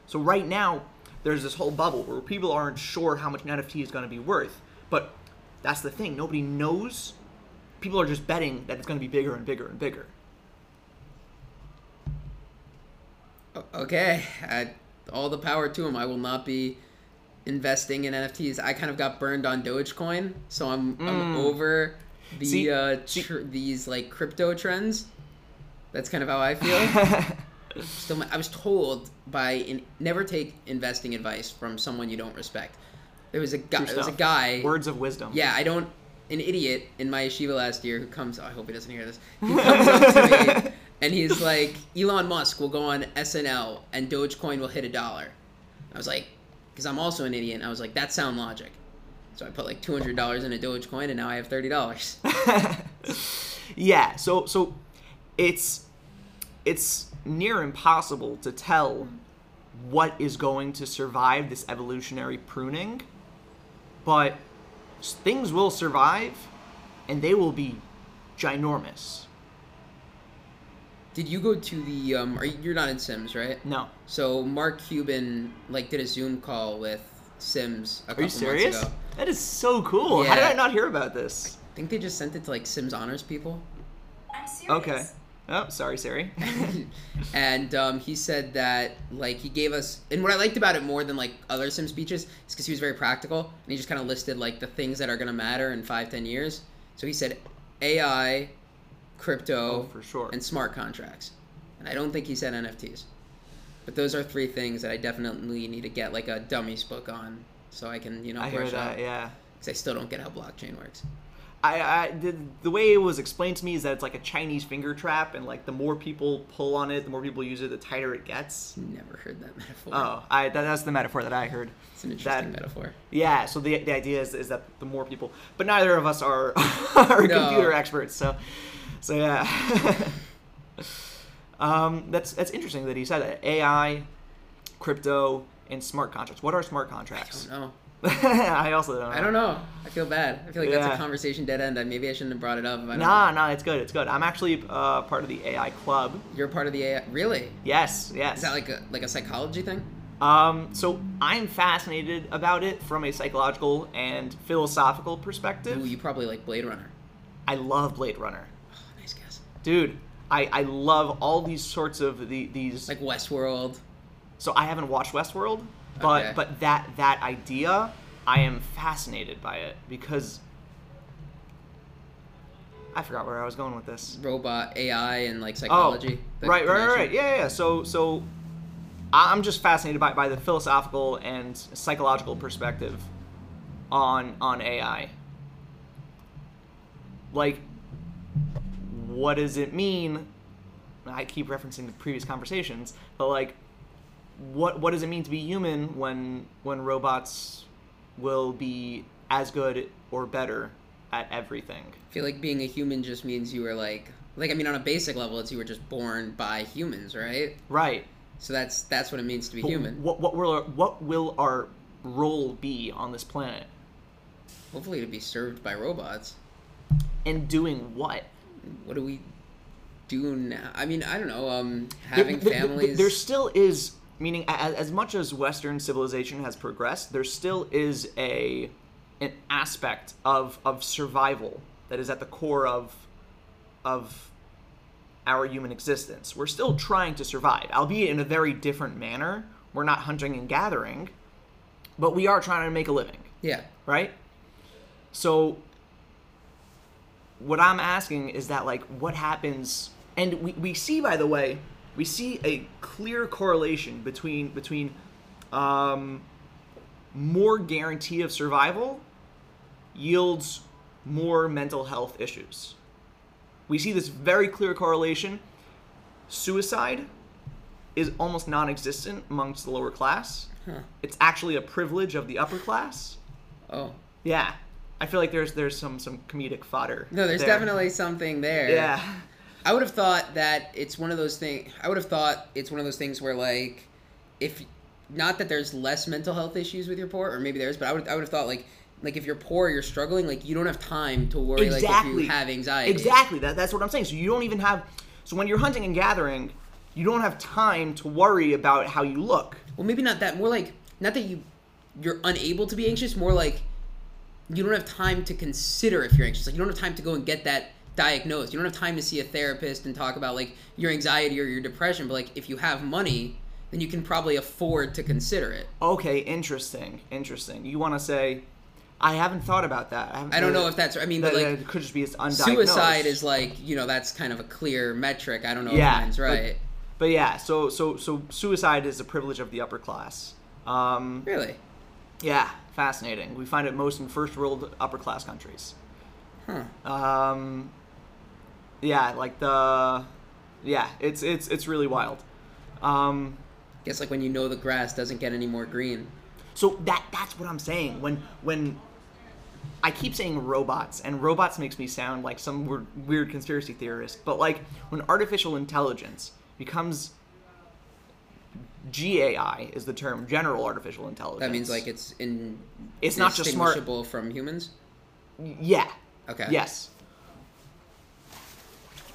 so right now there's this whole bubble where people aren't sure how much an nft is going to be worth but that's the thing nobody knows people are just betting that it's going to be bigger and bigger and bigger Okay, I, all the power to him. I will not be investing in NFTs. I kind of got burned on Dogecoin, so I'm I'm Mm. over the See- uh, see- these like crypto trends. That's kind of how I feel. Still, I was told by in, never take investing advice from someone you don't respect. There was a guy. There was a guy. words of wisdom Yeah, I don't. An idiot in my yeshiva last year who comes. I hope he doesn't hear this. He comes up to me and he's like, Elon Musk will go on SNL and Dogecoin will hit a dollar. I was like, because I'm also an idiot. I was like, that's sound logic. So I put like two hundred dollars in a Dogecoin and now I have thirty dollars. yeah so so it's it's near impossible to tell what is going to survive this evolutionary pruning but things will survive and they will be ginormous Did you go to the? Um, are you, you're not in Syms, right? no So Mark Cuban like did a Zoom call with Syms a are couple you serious months ago. that is so cool how did i not hear about this I think they just sent it to like Syms honors people. I'm serious. okay oh sorry siri. And um, he said that like he gave us and what i liked about it more than like other sim speeches is because he was very practical and he just kind of listed like the things that are going to matter in five ten years. So he said ai crypto Oh, for sure. and smart contracts. And i don't think he said nfts but those are three things that i definitely need to get like a dummies book on so i can you know i hear that up. yeah. Because i still don't get how blockchain works I, I the, the way it was explained to me is that it's like a Chinese finger trap, and like the more people pull on it, the more people use it, the tighter it gets. never heard that metaphor Oh, I that, that's the metaphor that I heard. it's an interesting that- metaphor Yeah, so the, the idea is, is that the more people, but neither of us are are No. computer experts, so so yeah. um, that's that's interesting that he said that AI, crypto, and smart contracts. What are smart i contracts? don't know I also don't. Know. I don't know. I feel bad. I feel like that's a conversation dead end. Maybe I shouldn't have brought it up. if I don't- Nah, nah, it's good. It's good. I'm actually uh, part of the AI club. You're part of the AI. Really? Yes, yes. Is that like a like a psychology thing? Um, so I'm fascinated about it from a psychological and philosophical perspective. Ooh, you probably like Blade Runner. I love Blade Runner, Oh, nice guess. dude. I, I love all these sorts of the, these. Like Westworld. so I haven't watched Westworld. But Okay. but that that idea, I am fascinated by it because I forgot where I was going with this. robot AI and like Oh, psychology. the right, right, right, right. Yeah, yeah. So, so I'm just fascinated by, by the philosophical and psychological perspective on on AI. Like, what does it mean? I keep referencing the previous conversations, but like, what what does it mean to be human when when robots will be as good or better at everything? I feel like being a human just means you were like like I mean on a basic level it's you were just born by humans, right? Right. So that's that's what it means to be But human. What what will our, what will our role be on this planet? Hopefully to be served by robots. And doing what? What do we do now? I mean, I don't know. Um, having There- there- families. There still is meaning as, as much as Western civilization has progressed, there still is a an aspect of of survival that is at the core of of our human existence. We're still trying to survive, albeit in a very different manner. We're not hunting and gathering, but we are trying to make a living. yeah. right? So what I'm asking is that like what happens and we, we see by the way, we see a clear correlation between between um, more guarantee of survival yields more mental health issues. We see this very clear correlation. Suicide is almost non-existent amongst the lower class. Huh. It's actually a privilege of the upper class. Oh. Yeah, I feel like there's there's some some comedic fodder. No, there's there. definitely something there. Yeah, I would have thought that it's one of those things. I would have thought it's one of those things where like, if not that there's less mental health issues with your poor, or maybe there's, but I would I would have thought like like if you're poor, you're struggling, like you don't have time to worry like if exactly. you have anxiety. Exactly. That, that's what I'm saying. So you don't even have. So when you're hunting and gathering, you don't have time to worry about how you look. Well, maybe not that. More like not that you you're unable to be anxious. More like you don't have time to consider if you're anxious. Like you don't have time to go and get that diagnosed. You don't have time to see a therapist and talk about like your anxiety or your depression. But like if you have money, then you can probably afford to consider it. Okay, interesting, interesting. You want to say, I haven't thought about that. I, I don't know if that's. I mean, that, but like it could just be as undiagnosed. suicide is like you know that's kind of a clear metric. I don't know Yeah, if mine's but- right. But yeah, so so so suicide is a privilege of the upper class. Um, really? yeah, fascinating. We find it most in first world upper class countries. Huh. Um, yeah, like the, yeah, it's it's it's really wild. Um, Guess like when you know the grass doesn't get any more green. so that that's what I'm saying. When when I keep saying robots, and robots makes me sound like some weird, weird conspiracy theorist. But like when artificial intelligence becomes GAI is the term, general artificial intelligence. That means like it's in. It's not just smart- from humans. yeah, Okay. Yes.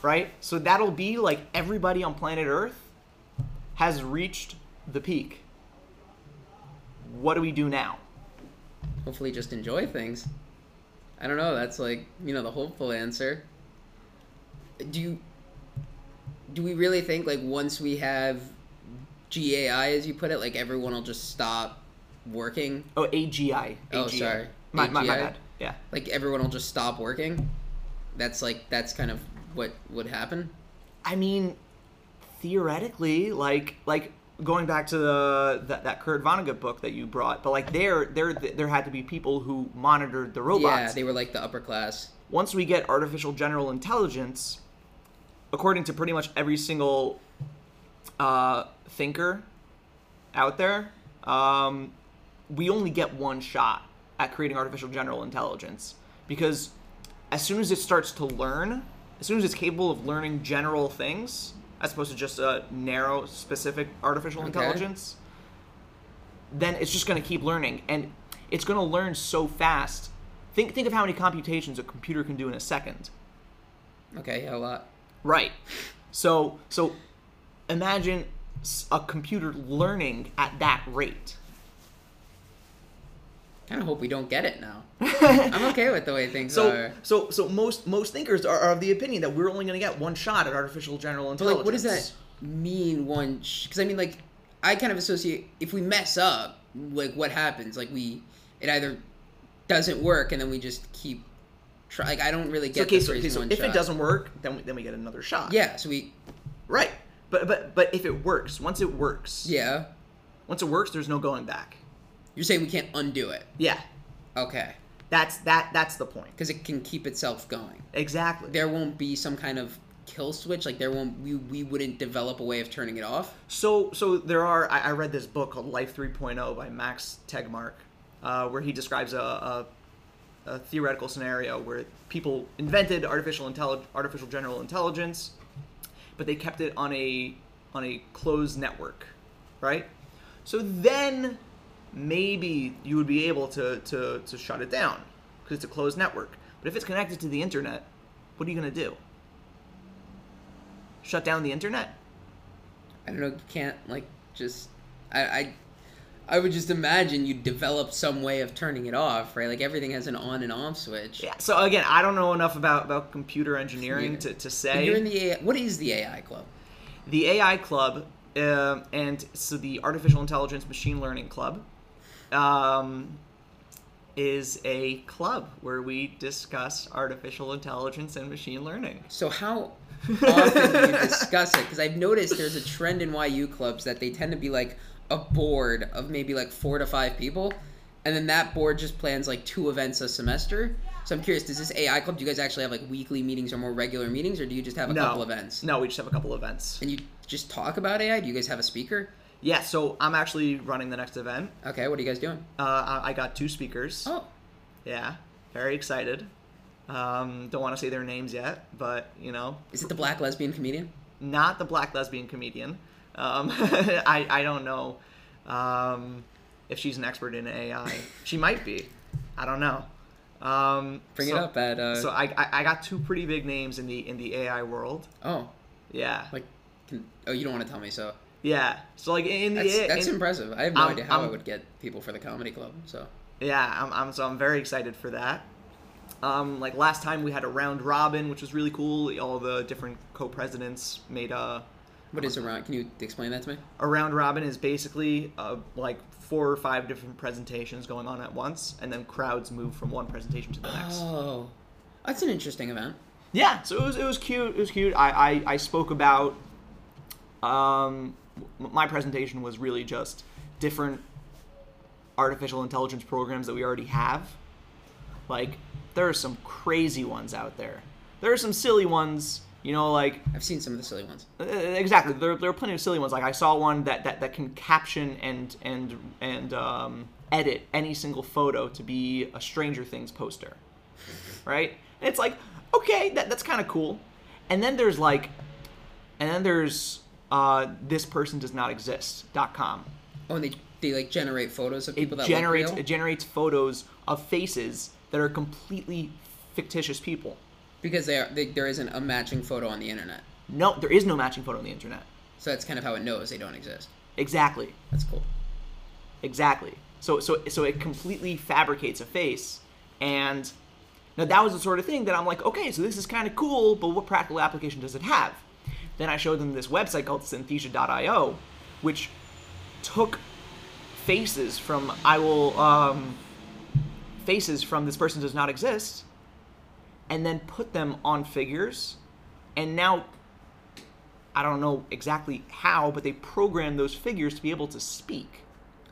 Right? So that'll be like everybody on planet Earth has reached the peak. What do we do now? Hopefully, just enjoy things. I don't know. That's like you know the hopeful answer. Do you? Do we really think like once we have GAI, as you put it, like everyone will just stop working? Oh, AGI. Oh, sorry. My, my, my bad. Yeah. Like everyone will just stop working? That's like that's kind of what would happen. I mean, theoretically, like like going back to the that, that Kurt Vonnegut book that you brought, but like there there there had to be people who monitored the robots. Yeah, they were like the upper class. once we get artificial general intelligence, according to pretty much every single uh, thinker out there, um, we only get one shot at creating artificial general intelligence because as soon as it starts to learn, as soon as it's capable of learning general things, as opposed to just a narrow, specific artificial Okay. intelligence, then it's just going to keep learning, and it's going to learn so fast. Think think of how many computations a computer can do in a second. Okay, yeah, a lot. Right. So so imagine a computer learning at that rate. Kind of hope we don't get it now. I'm okay with the way things So are. so so most most thinkers are, are of the opinion that we're only going to get one shot at artificial general But intelligence. like, what does that mean? One, because I mean, like, I kind of associate if we mess up, like what happens? Like we, it either doesn't work, and then we just keep try. Like I don't really So, get okay, the so, phrase okay, so one if shot. it doesn't work, then we, then we get another shot. yeah. So we, Right. But but but if it works, once it works, yeah. once it works, there's no going back. You're saying we can't undo it. Yeah. Okay. That's that that's the point. Because it can keep itself going. Exactly. There won't be some kind of kill switch. Like there won't we we wouldn't develop a way of turning it off. So so there are. I, I read this book called Life 3.0 by Max Tegmark, uh, where he describes a, a, a theoretical scenario where people invented artificial intelli- artificial general intelligence, but they kept it on a on a closed network, right? So then maybe you would be able to to, to shut it down because it's a closed network. But if it's connected to the internet, what are you gonna do? Shut down the internet? I don't know. You can't like just. I I, I would just imagine you develop some way of turning it off, right? Like everything has an on and off switch. Yeah. So again, I don't know enough about, about computer engineering to, to say. you're in the AI, what is the AI club? the AI Club, um and so the Artificial Intelligence Machine Learning Club, um, is a club where we discuss artificial intelligence and machine learning. So how often do you discuss it? Because I've noticed there's a trend in YU clubs that they tend to be like a board of maybe like four to five people, and then that board just plans like two events a semester. So I'm curious, does this AI club? Do you guys actually have like weekly meetings or more regular meetings, or do you just have a no. couple events? No, we just have a couple events. And you just talk about AI? Do you guys have a speaker? Yeah. So I'm actually running the next event. Okay, what are you guys doing? Uh, I I got two speakers. Oh, Yeah. Very excited. Um, don't want to say their names yet, but you know, is it the black lesbian comedian? not the black lesbian comedian. Um, I I don't know um, if she's an expert in AI. She might be. I don't know. Um, Bring so- it up at. Uh, So I, I I got two pretty big names in the in the AI world. oh, Yeah. like, can, oh, you don't want to tell me so. Yeah. So like in the That's, that's in- impressive. I have no I'm- idea how i I'm- would get people for the comedy club. So Yeah, I'm, I'm so I'm very excited for that. Um, like last time we had a round robin, which was really cool. All the different co-presidents made a what is around? Can you explain that to me? a round robin is basically uh, like four or five different presentations going on at once, and then crowds move from one presentation to the next. Oh, that's an interesting event. Yeah, so it was it was cute. It was cute. I I, I spoke about um my presentation was really just different artificial intelligence programs that we already have. Like there are some crazy ones out there. There are some silly ones, you know, like I've seen some of the silly ones. uh, exactly. There, there are plenty of silly ones. Like I saw one that, that, that can caption and and and um, edit any single photo to be a Stranger Things poster, right? And it's like, okay, that, that's kind of cool. And then there's like, and then there's uh, this person does not exist.com. Oh, and they they like generate photos of people It that generates it generates photos of faces that are completely fictitious people. because they are, they, there isn't a matching photo on the internet. No, there is no matching photo on the internet. So that's kind of how it knows they don't exist. Exactly. That's cool. Exactly. So so so it completely fabricates a face, and now that was the sort of thing that I'm like, okay, so this is kind of cool, but what practical application does it have? Then I showed them this website called Synthesia.io, which took faces from I will um, faces from this person does not exist, and then put them on figures, and now I don't know exactly how, but they programmed those figures to be able to speak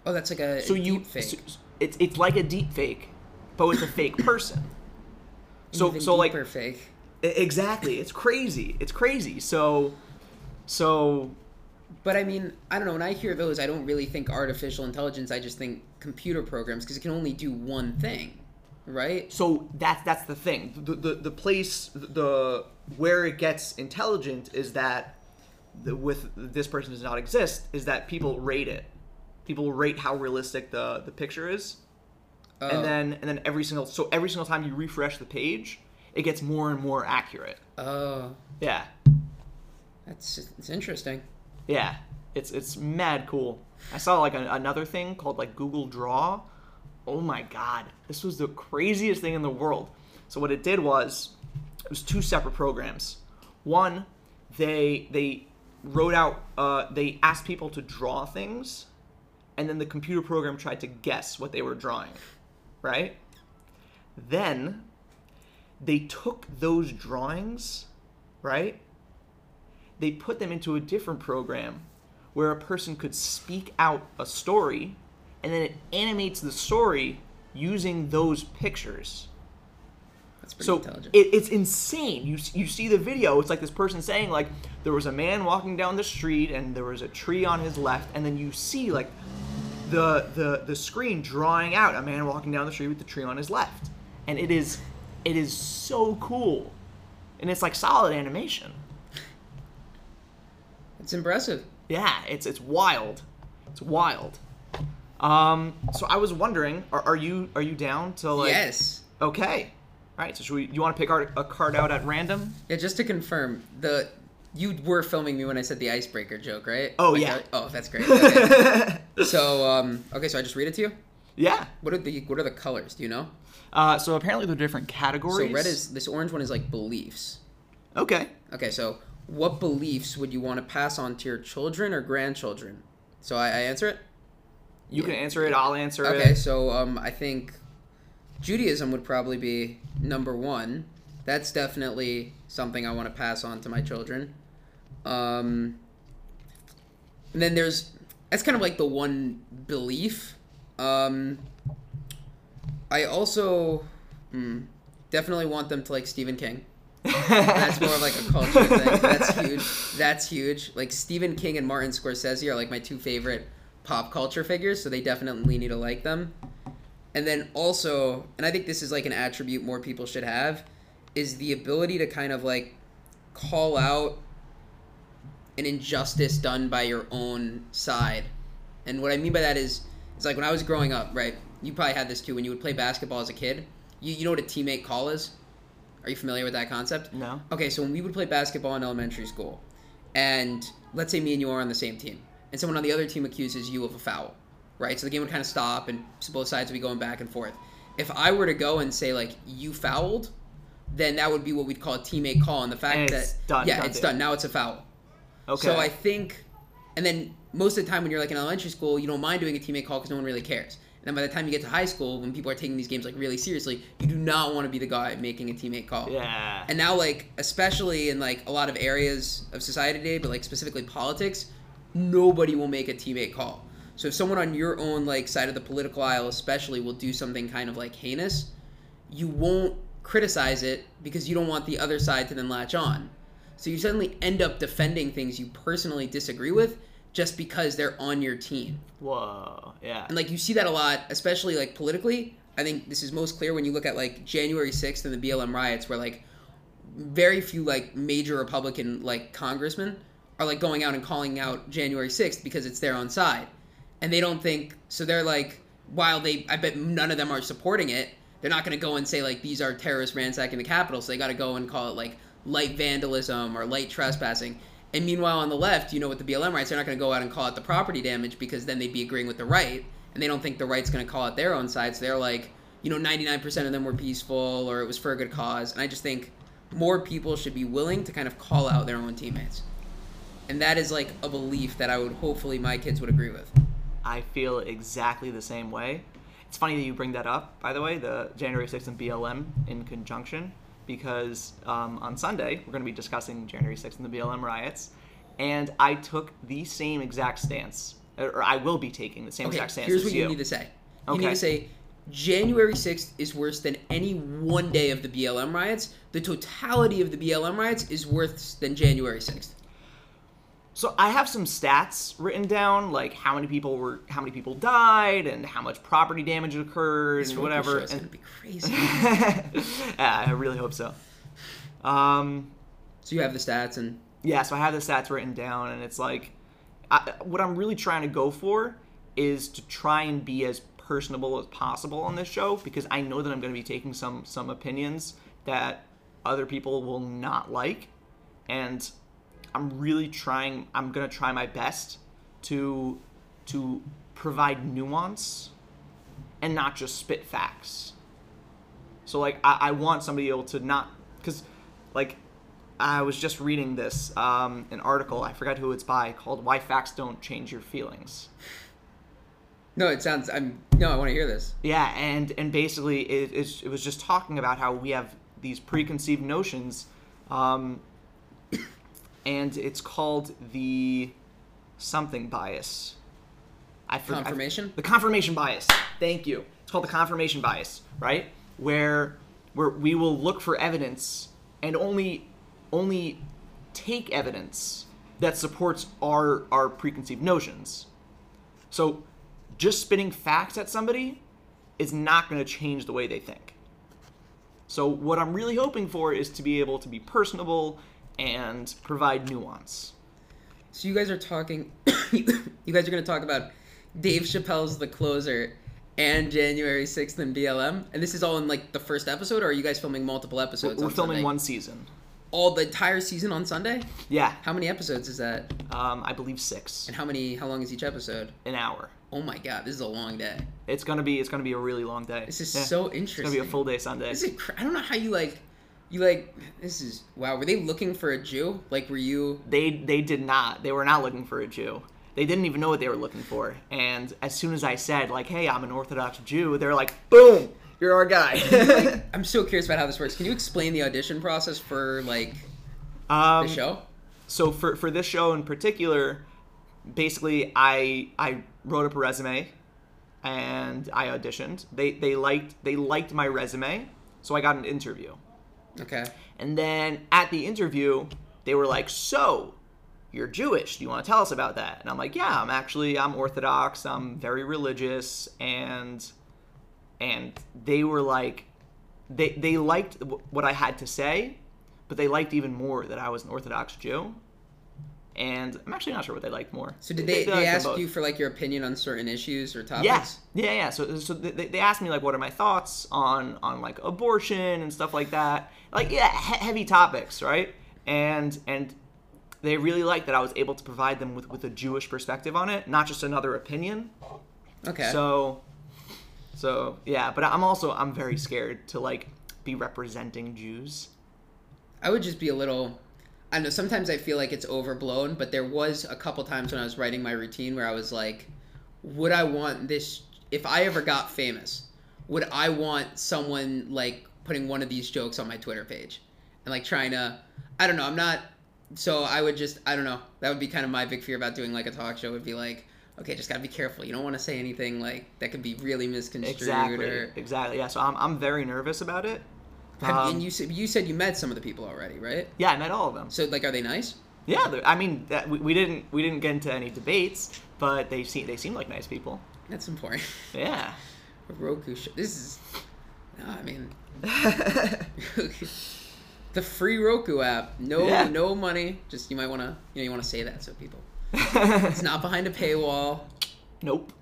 Oh, that's like a, so a you deep fake. so- it's it's like a deep fake but with a fake person so Even so like fake. Exactly it's crazy it's crazy so so But I mean, I don't know. When I hear those, I don't really think artificial intelligence. I just think computer programs because it can only do one thing, right? so that's that's the thing the the, the place the where it gets intelligent is that the, with this person does not exist is that people rate it people rate how realistic the the picture is Oh. and then and then every single so every single time you refresh the page it gets more and more accurate oh, yeah that's it's interesting. Yeah, it's it's mad cool. I saw like a, another thing called like Google Draw. Oh my god, this was the craziest thing in the world. So what it did was, it was two separate programs. One, they they wrote out. Uh, they asked people to draw things, and then the computer program tried to guess what they were drawing, right? Then they took those drawings, right? They put them into a different program where a person could speak out a story and then it animates the story using those pictures. That's pretty So intelligent. it, it's insane. You you see the video. It's like this person saying like there was a man walking down the street and there was a tree on his left, and then you see like the the the screen drawing out a man walking down the street with the tree on his left, and it is it is so cool, and it's like solid animation. it's impressive. Yeah, it's it's wild. It's wild. Um, so I was wondering, are, are you are you down to like? yes. Okay. All right. So should we? You want to pick our, a card out at random? Yeah, just to confirm, the you were filming me when I said the icebreaker joke, right? Oh, Like, yeah. uh, oh, that's great. Okay. so, um, okay, so I just read it to you. Yeah. What are the what are the colors? Do you know? Uh, so apparently they're different categories. So red is this orange one is like beliefs. okay. Okay, so what beliefs would you want to pass on to your children or grandchildren? So I, I answer it. You can answer it. I'll answer Okay, it. Okay, so um, I think Judaism would probably be number one. That's definitely something I want to pass on to my children. Um, and then there's that's kind of like the one belief. Um, I also hmm, definitely want them to like Stephen King. That's more of like a culture thing. That's huge. That's huge. Like Stephen King and Martin Scorsese are like my two favorite pop culture figures, so they definitely need to like them. And then also, and I think this is like an attribute more people should have, is the ability to kind of like call out an injustice done by your own side. And what I mean by that is, it's like when I was growing up, right? You probably had this too. When you would play basketball as a kid, you, you know what a teammate call is? Are you familiar with that concept? No. Okay, so when we would play basketball in elementary school, and let's say me and you are on the same team, and someone on the other team accuses you of a foul, right? So the game would kind of stop, and both sides would be going back and forth. If I were to go and say like you fouled, then that would be what we'd call a teammate call, and the fact And that done, yeah, it's done. Now it's a foul. Okay. So I think, and then most of the time when you're like in elementary school, you don't mind doing a teammate call because no one really cares. And then by the time you get to high school, when people are taking these games like really seriously, you do not want to be the guy making a teammate call. yeah. And now, like, especially in like a lot of areas of society today, but like specifically politics, nobody will make a teammate call. So if someone on your own like side of the political aisle, especially, will do something kind of like heinous, you won't criticize it because you don't want the other side to then latch on. So you suddenly end up defending things you personally disagree with just because they're on your team. Whoa. Yeah. And like you see that a lot, especially like politically. I think this is most clear when you look at like January 6th and the BLM riots where like very few like major Republican like congressmen are like going out and calling out January 6th because it's their own side. And they don't think so they're like while they I bet none of them are supporting it, they're not going to go and say like these are terrorists ransacking the Capitol, so they got to go and call it like light vandalism or light trespassing. And meanwhile, on the left, you know, with the BLM rights, they're not going to go out and call it the property damage because then they'd be agreeing with the right, and they don't think the right's going to call it their own side. So they're like, you know, 99% of them were peaceful or it was for a good cause. And I just think more people should be willing to kind of call out their own teammates. And that is like a belief that I would hopefully my kids would agree with. I feel exactly the same way. It's funny that you bring that up, by the way, the January 6th and BLM in conjunction, because um, on Sunday we're going to be discussing January 6th and the BLM riots, and I took the same exact stance, or I will be taking the same Okay, exact stance here's what you. you need to say. You need to say January 6th is worse than any one day of the BLM riots. The totality of the BLM riots is worse than January 6th. So I have some stats written down, like how many people were, how many people died, and how much property damage occurred, This and whatever. and- gonna be crazy. yeah, I really hope so. Um, so you have the stats and yeah, so I have the stats written down, and it's like, I, what I'm really trying to go for is to try and be as personable as possible on this show because I know that I'm going to be taking some some opinions that other people will not like, and I'm really trying. I'm to try my best to to provide nuance and not just spit facts. So like I, I want somebody able to not because like I was just reading this um, an article. I forgot who it's by called "Why Facts Don't Change Your Feelings." No, it sounds. I'm no. I want to hear this. Yeah, and and basically it, it's, it was just talking about how we have these preconceived notions, um, and it's called the something bias. I for- I- Confirmation? the confirmation bias. Thank you. It's called the confirmation bias, right? Where where we will look for evidence and only only take evidence that supports our our preconceived notions. So just spitting facts at somebody is not going to change the way they think. So what I'm really hoping for is to be able to be personable and provide nuance. So you guys are talking. you guys are going to talk about Dave Chappelle's The Closer and January sixth in BLM, and this is all in like the first episode, or are you guys filming multiple episodes? We're on filming Sunday? one season. all the entire season on Sunday. Yeah, How many episodes is that? um, I believe six, And how many? How long is each episode? an hour. Oh my god, this is a long day. It's gonna be it's gonna be a really long day. This is Yeah. so interesting. It's gonna be a full day Sunday. This is I don't know how you like. You like this is wow. Were they looking for a Jew? Like were you? They they did not. They were not looking for a Jew. They didn't even know what they were looking for. And as soon as I said like, "Hey, I'm an Orthodox Jew," they're like, "Boom, you're our guy." I'm so curious about how this works. Can you explain the audition process for like um, the show? so for for this show in particular, basically I I wrote up a resume and I auditioned. They they liked they liked my resume, so I got an interview. Okay. And then at the interview, they were like, "So, you're Jewish. Do you want to tell us about that?" And I'm like, "Yeah, I'm actually I'm Orthodox. I'm very religious." And and they were like they they liked what I had to say, but they liked even more that I was an Orthodox Jew. And I'm actually not sure what they liked more. So did they, they, liked them ask you for like your opinion on certain issues or topics? Yeah, yeah, yeah. So, so they, they asked me like, what are my thoughts on on like abortion and stuff like that. Like, yeah, he- heavy topics, right? And and they really liked that I was able to provide them with with a Jewish perspective on it, not just another opinion. Okay. So, so yeah. But I'm also I'm very scared to like be representing Jews. I would just be a little. I know. Sometimes I feel like it's overblown, but there was a couple times when I was writing my routine where I was like, "Would I want this? If I ever got famous, would I want someone like putting one of these jokes on my Twitter page and like trying to? I don't know. I'm not. So I would just. I don't know. That would be kind of my big fear about doing like a talk show. Would be like, okay, just gotta be careful. You don't want to say anything like that could be really misconstrued. Exactly. Or, Exactly. Yeah. So I'm I'm very nervous about it. Have- Um, and you said you said you met some of the people already, right? Yeah, I met all of them. So like, are they nice? Yeah, I mean, that, we, we didn't we didn't get into any debates, but they seem they seem like nice people. That's important. Yeah. Roku show. This is. No, I mean, the free Roku app. No, Yeah. no money. Just you might want to, you know, you want to say that so people. It's not behind a paywall. nope.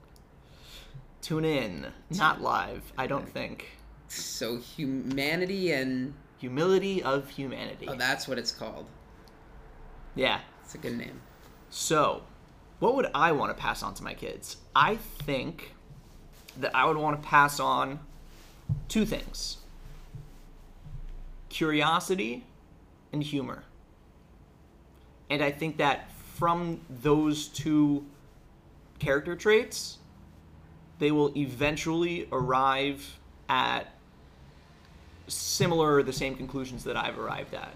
Tune in, not live. I don't think. So humanity and Humility of humanity. oh, that's what it's called. yeah. It's a good name. So, what would I want to pass on to my kids? I think that I would want to pass on two things curiosity and humor. And I think that from those two character traits, they will eventually arrive at similar, the same conclusions that I've arrived at.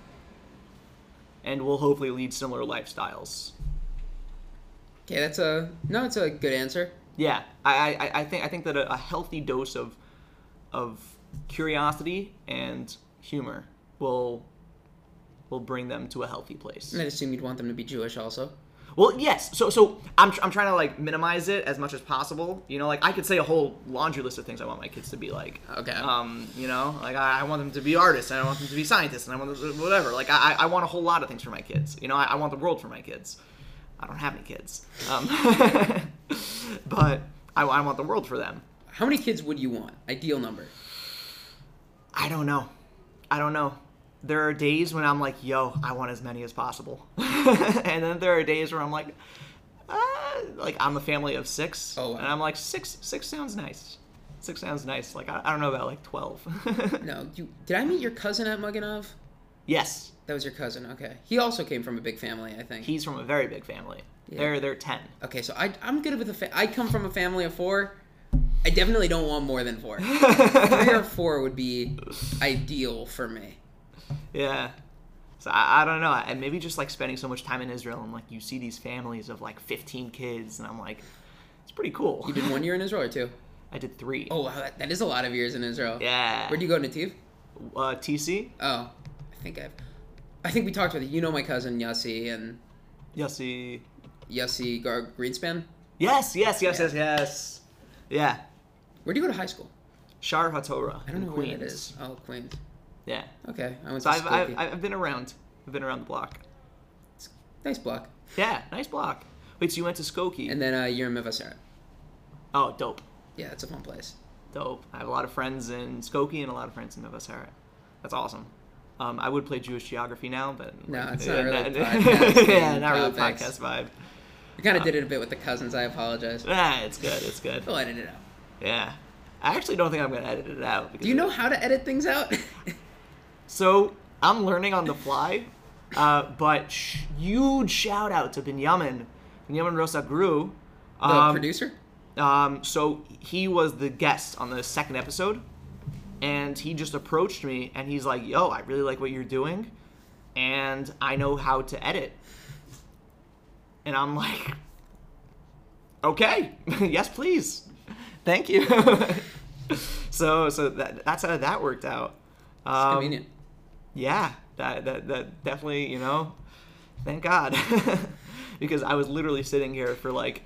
And will hopefully lead similar lifestyles. Okay, that's a no. It's a good answer. Yeah, I, I, I think I think that a, a healthy dose of of curiosity and humor will will bring them to a healthy place. And I'd assume you'd want them to be Jewish also. Well, yes. So so I'm, tr- I'm trying to like minimize it as much as possible. You know, like I could say a whole laundry list of things I want my kids to be like. Okay. Um, you know, like I, I want them to be artists, and I want them to be scientists, and I want them to, whatever. Like I, I want a whole lot of things for my kids. You know, I, I want the world for my kids. I don't have any kids, um, but I, I want the world for them. How many kids would you want? Ideal number. I don't know. I don't know. There are days when I'm like, yo, I want as many as possible. and then there are days where I'm like, uh, like I'm a family of six. Oh, wow. And I'm like, six six sounds nice. Six sounds nice. Like, I, I don't know about like 12. No, you did I meet your cousin at Muganov? yes. That was your cousin. Okay. He also came from a big family, I think. He's from a very big family. Yeah. They're they're ten. Okay, so I I'm good with a fa- I come from a family of four. I definitely don't want more than four. Three or four would be ideal for me. Yeah. So I, I don't know, and maybe just like spending so much time in Israel and like you see these families of like 15 kids, and I'm like, it's pretty cool. You did one year in Israel or two? I did three. Oh wow, that, that is a lot of years in Israel. yeah. Where do you go, Nativ? Uh, TC. Oh, I think I've. I think we talked about it. You know my cousin Yossi and Yossi. Yossi Gar- Greenspan. Yes, yes, yes, Yeah. yes, yes. Yeah. Where do you go to high school? Shar HaTorah. I don't in know Queens. where it is. Oh, Queens. Yeah. Okay, I went So to I've, I've. I've been around. I've been around the block. Nice block. Yeah, nice block. Wait, so you went to Skokie? And then uh, you're in Mevaseret. oh, dope. Yeah, it's a fun place. Dope. I have a lot of friends in Skokie and a lot of friends in Nova That's awesome. Um, I would play Jewish geography now, but No, it's not really no- podcasting yeah, not really topics. podcast vibe. We kind of did it a bit with the cousins. I apologize. Ah, it's good. It's good. We'll edit it out. Yeah. I actually don't think I'm gonna edit it out. Because Do you know how to edit things out? So I'm learning on the fly, uh, but sh- huge shout out to Binyamin, Binyamin Rosagru. the Um, producer? Um, so he was the guest on the second episode, and he just approached me and he's like, "Yo, I really like what you're doing, and I know how to edit." And I'm like, "Okay, yes, please, thank you." so, so that that's how that worked out. It's Um, convenient. Yeah, that, that that definitely, you know, thank God, because I was literally sitting here for like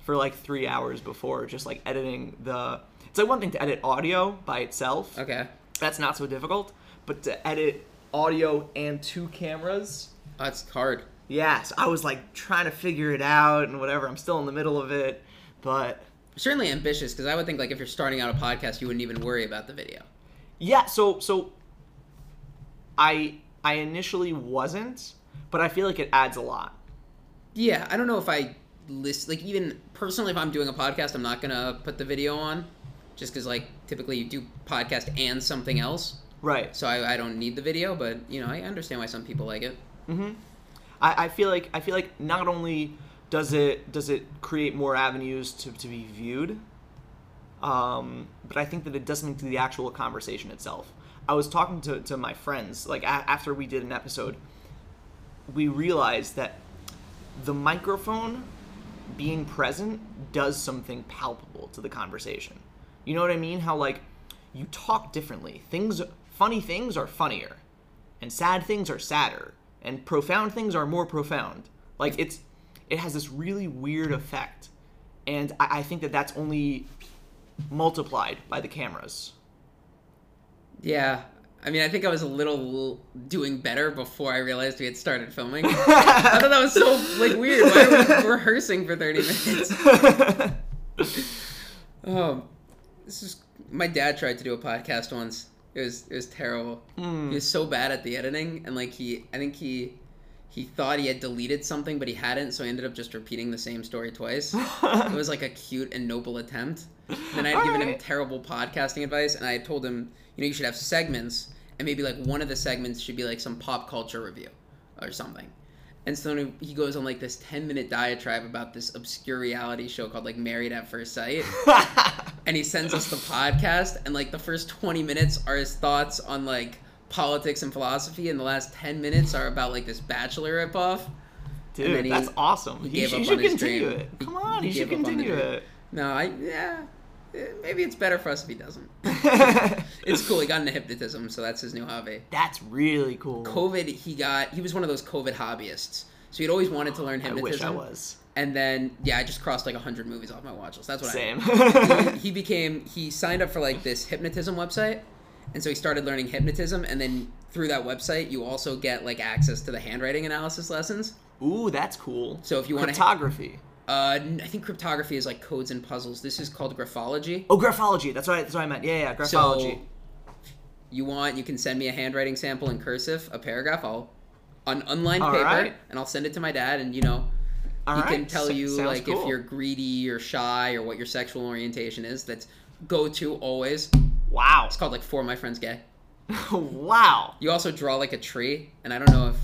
for like three hours before, just like editing the. It's like one thing to edit audio by itself. Okay. That's not so difficult, but to edit audio and two cameras. That's hard. Yeah, so I was like trying to figure it out and whatever. I'm still in the middle of it, but Certainly ambitious because I would think like if you're starting out a podcast, you wouldn't even worry about the video. Yeah, so so I I initially wasn't, but I feel like it adds a lot. Yeah, I don't know if I list like even personally if I'm doing a podcast, I'm not gonna put the video on, just because like typically you do podcast and something else, Right. so I, I don't need the video. But you know I understand why some people like it. Mm-hmm. I, I feel like I feel like not only does it does it create more avenues to, to be viewed, um, but I think that it does something to the actual conversation itself. I was talking to, to my friends like a- after we did an episode, we realized that the microphone being present does something palpable to the conversation. You know what I mean? How like you talk differently. Things funny things are funnier and sad things are sadder and profound things are more profound like it's it has this really weird effect and i, I think that that's only multiplied by the cameras Yeah, I mean I think I was a little doing better before I realized we had started filming. I thought that was so like weird. Why are we rehearsing for thirty minutes? oh, this is my dad tried to do a podcast once. It was it was terrible. Hmm. He was so bad at the editing, and like he, I think he, he thought he had deleted something, but he hadn't, so he ended up just repeating the same story twice. it was like a cute and noble attempt. And then I had given him terrible podcasting advice, and I had told him, you know, you should have segments, and maybe like one of the segments should be like some pop culture review or something. And so he goes on like this 10 minute diatribe about this obscure reality show called like Married at First Sight. and he sends us the podcast, and like the first 20 minutes are his thoughts on like politics and philosophy, and the last 10 minutes are about like this Bachelor ripoff. Dude he- that's awesome he gave sh- up should on his continue dream. it come on he you should gave up on the continue it No, I, yeah, maybe it's better for us if he doesn't. It's cool. He got into hypnotism, so that's his new hobby. that's really cool COVID, he got he was one of those COVID hobbyists. So he'd always wanted to learn hypnotism. i wish i was And then yeah, I just crossed like hundred movies off my watch list. That's what same I he, he became he signed up for like this hypnotism website, and so he started learning hypnotism. And then through that website, you also get like access to the handwriting analysis lessons. ooh that's cool So if you want to, cryptography uh, I think cryptography is like codes and puzzles. This is called graphology. oh graphology that's what I, that's what i meant yeah yeah graphology So you want you can send me a handwriting sample in cursive, a paragraph. I'll on unlined All paper, right. and I'll send it to my dad, and you know. All he right, can tell you sounds like if you're greedy or shy or what your sexual orientation is. That's go to always. wow It's called like for my friends gay. wow. You also draw like a tree, and I don't know if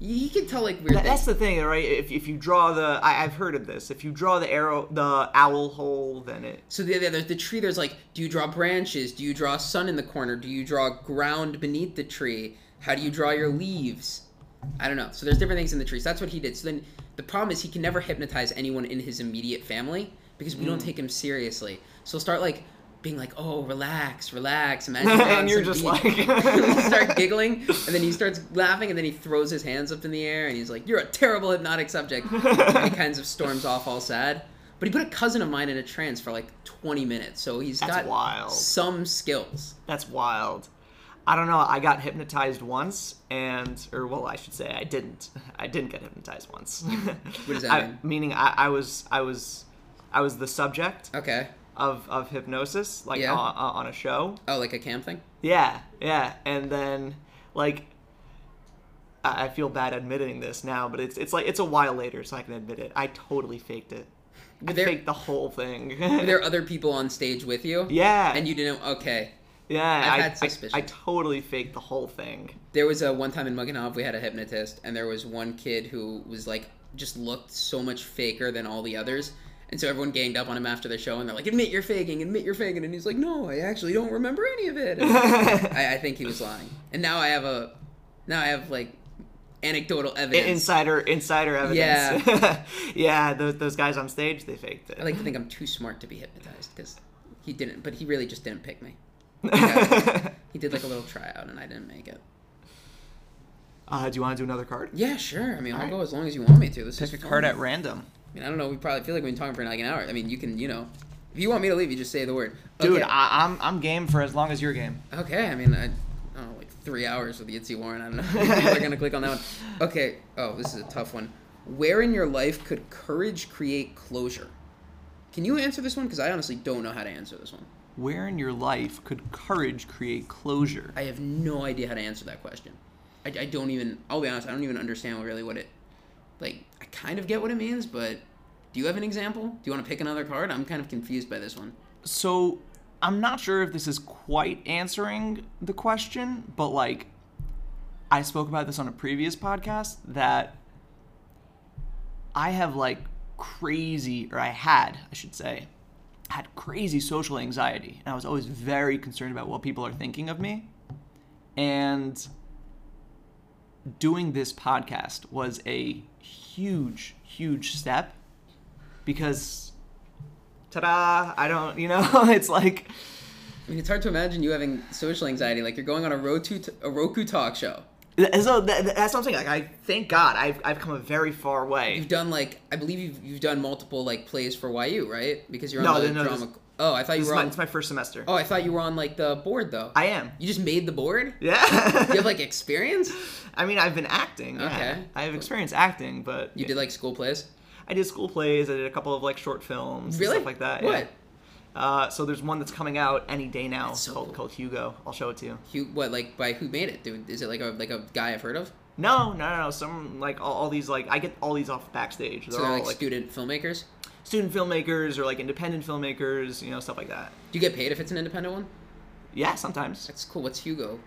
you can tell like weird That- That's the thing, right? If, if you draw the, I, I've heard of this. If you draw the arrow, the owl hole, then it. So the, the, the tree, there's like, do you draw branches? Do you draw sun in the corner? Do you draw ground beneath the tree? How do you draw your leaves? I don't know. So there's different things in the trees. That's what he did. So then the problem is he can never hypnotize anyone in his immediate family because we Mm. don't take him seriously. So start like being like, "Oh, relax, relax." Imagine And you're on you're some just beach." like- start giggling, and then he starts laughing, and then he throws his hands up in the air, and he's like, "You're a terrible hypnotic subject." and he kinds of storms off all sad. But he put a cousin of mine in a trance for like 20 minutes, so he's That's got wild. some skills. That's wild. I don't know. I got hypnotized once, and or well, I should say I didn't. I didn't get hypnotized once. What does that I- mean? Meaning, I, I was, I was, I was the subject Okay. Of of hypnosis, like Yeah. on, on a show. Oh, like a camp thing? Yeah, yeah, and then like. I I feel bad admitting this now, but it's it's like it's a while later, so I can admit it. I totally faked it. I there- faked the whole thing. Were there other people on stage with you? yeah, And you didn't. Okay. yeah. I've I, had I- suspicion. I, totally faked the whole thing. There was a one time in Muggenhof we had a hypnotist, and there was one kid who was like just looked so much faker than all the others. And so everyone ganged up on him after the show, and they're like, "Admit you're faking, admit you're faking," and he's like, "No, I actually don't remember any of it." I, I think he was lying. And now I have a, now I have like anecdotal evidence. Insider, insider evidence. Yeah. yeah. Those, those guys on stage, they faked it. I like to think I'm too smart to be hypnotized because he didn't, but he really just didn't pick me. He did like a little tryout, and I didn't make it. uh, do you want to do another card? Yeah, sure. I mean, I'll Alright. go as long as you want me to. This Pick is a fun. card at random. I mean, I don't know. We probably feel like we've been talking for like an hour. I mean, you can, you know, if you want me to leave, you just say the word. Dude, Okay. I, I'm I'm game for as long as you're game. Okay, I mean, I, I don't know, like three hours with the Yitzy Warren. I don't know. People are gonna click on that one. Okay. Oh, this is a tough one. Where in your life could courage create closure? Can you answer this one? Because I honestly don't know how to answer this one. Where in your life could courage create closure? I have no idea how to answer that question. I, I don't even. I'll be honest. I don't even understand really what it. Like, I kind of get what it means, but do you have an example? Do you want to pick another card? I'm kind of confused by this one. So, I'm not sure if this is quite answering the question, but like, I spoke about this on a previous podcast that I have like crazy, or I had, I should say, had crazy social anxiety, and I was always very concerned about what people are thinking of me. And doing this podcast was a huge, huge step because ta-da i don't you know it's like I mean, it's hard to imagine you having social anxiety. Like you're going on a Roku, a Roku talk show. so that, that's what i'm saying like i thank god i've, I've come a very far way You've done like I believe you've you've done multiple like plays for YU, right? Because you're on No, the no, drama. this- oh, I thought you were my, on. it's my first semester Oh, I thought you were on like the board though. i am You just made the board. yeah You have like experience. i mean i've been acting yeah. Okay. i have experience acting but You did like school plays. I did school plays i did a couple of like short films and Really? stuff like that What? yeah. uh, so there's one that's coming out any day now so called, cool. called hugo i'll show it to you Who? What? Like by who made it? Dude, is it like a like a guy I've heard of? no no no no some like all, all these like i get all these off backstage they're So they're all like, like student filmmakers. student filmmakers or like independent filmmakers you know stuff like that Do you get paid if it's an independent one? yeah sometimes That's cool. What's Hugo?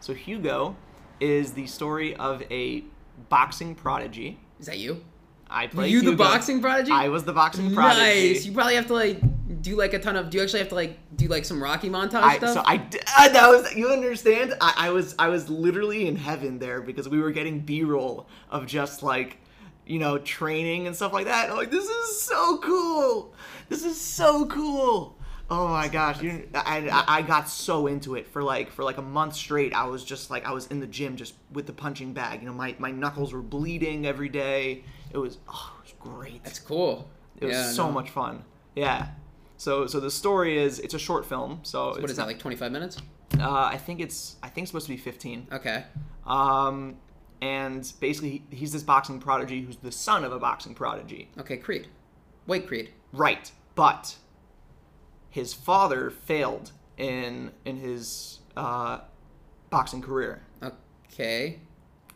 So Hugo is the story of a boxing prodigy. Is that you? I played you the boxing prodigy? I was the boxing prodigy. Nice. You probably have to like do like a ton of. Do you actually have to like do like some Rocky montage I, stuff? so I uh, that was you understand. I, I was I was literally in heaven there because we were getting B roll of just like you know training and stuff like that. I'm like this is so cool. This is so cool. Oh my gosh, you, I, I I got so into it for like for like a month straight. I was just like I was in the gym just with the punching bag. You know my, my knuckles were bleeding every day. It was oh it was great. That's cool. It was Yeah, so no. much fun. Yeah. So so the story is it's a short film. So, What it's is that like? Twenty five minutes? Uh, I think it's I think it's supposed to be 15. Okay. Um, and basically he- he's this boxing prodigy who's the son of a boxing prodigy. Okay. Creed. White Creed. Right. But his father failed in in his uh, boxing career. Okay.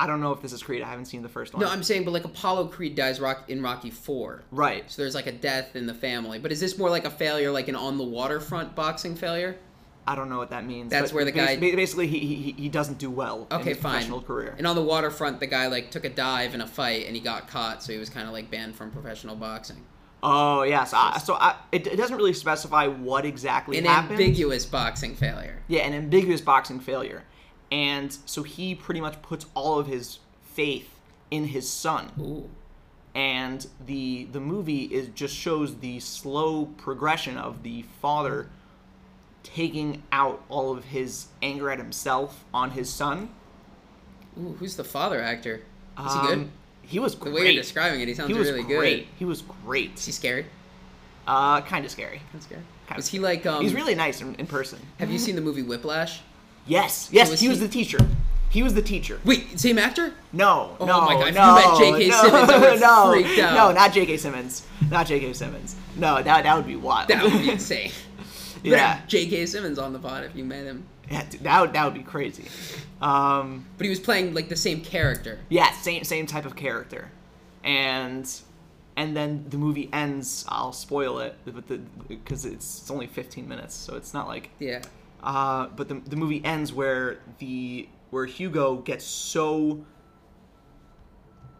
I don't know if this is Creed. I haven't seen the first one. No, I'm saying, but like Apollo Creed dies rock in Rocky Four. right. So there's like a death in the family. But is this more like a failure, like an on the waterfront boxing failure? I don't know what that means. That's where the bas- guy- basically he, he he doesn't do well in Okay, his fine. professional career. And on the waterfront, the guy like took a dive in a fight and he got caught, so he was kind of like banned from professional boxing. Oh yes, I, so I, it, it doesn't really specify what exactly An happened. ambiguous boxing failure. Yeah, an ambiguous boxing failure, and so he pretty much puts all of his faith in his son. Ooh. and the the movie is just shows the slow progression of the father taking out all of his anger at himself on his son. Ooh, who's the father actor? Is he Um, good? He was great. The way you're describing it, he sounds he was really great. good. He was great. Is he scary? Uh, kind of scary. That's scary. Kinda scary. Is he like um? He's really nice in, in person. Have you seen the movie Whiplash? Yes, yes. was he was the teacher. He was the teacher. Wait, same actor? No, Oh no, my God, no, you met J.K. no, Simmons, no, freaked out. No, not J.K. Simmons. Not J.K. Simmons. No, that that would be wild. That would be insane. But yeah, J.K. Simmons on the pod if you met him. yeah, that would that would be crazy. Um, But he was playing like the same character. yeah, same same type of character, and and then the movie ends. I'll spoil it, but the because it's, it's only 15 minutes, so it's not like. Yeah. Uh, but the the movie ends where the where Hugo gets so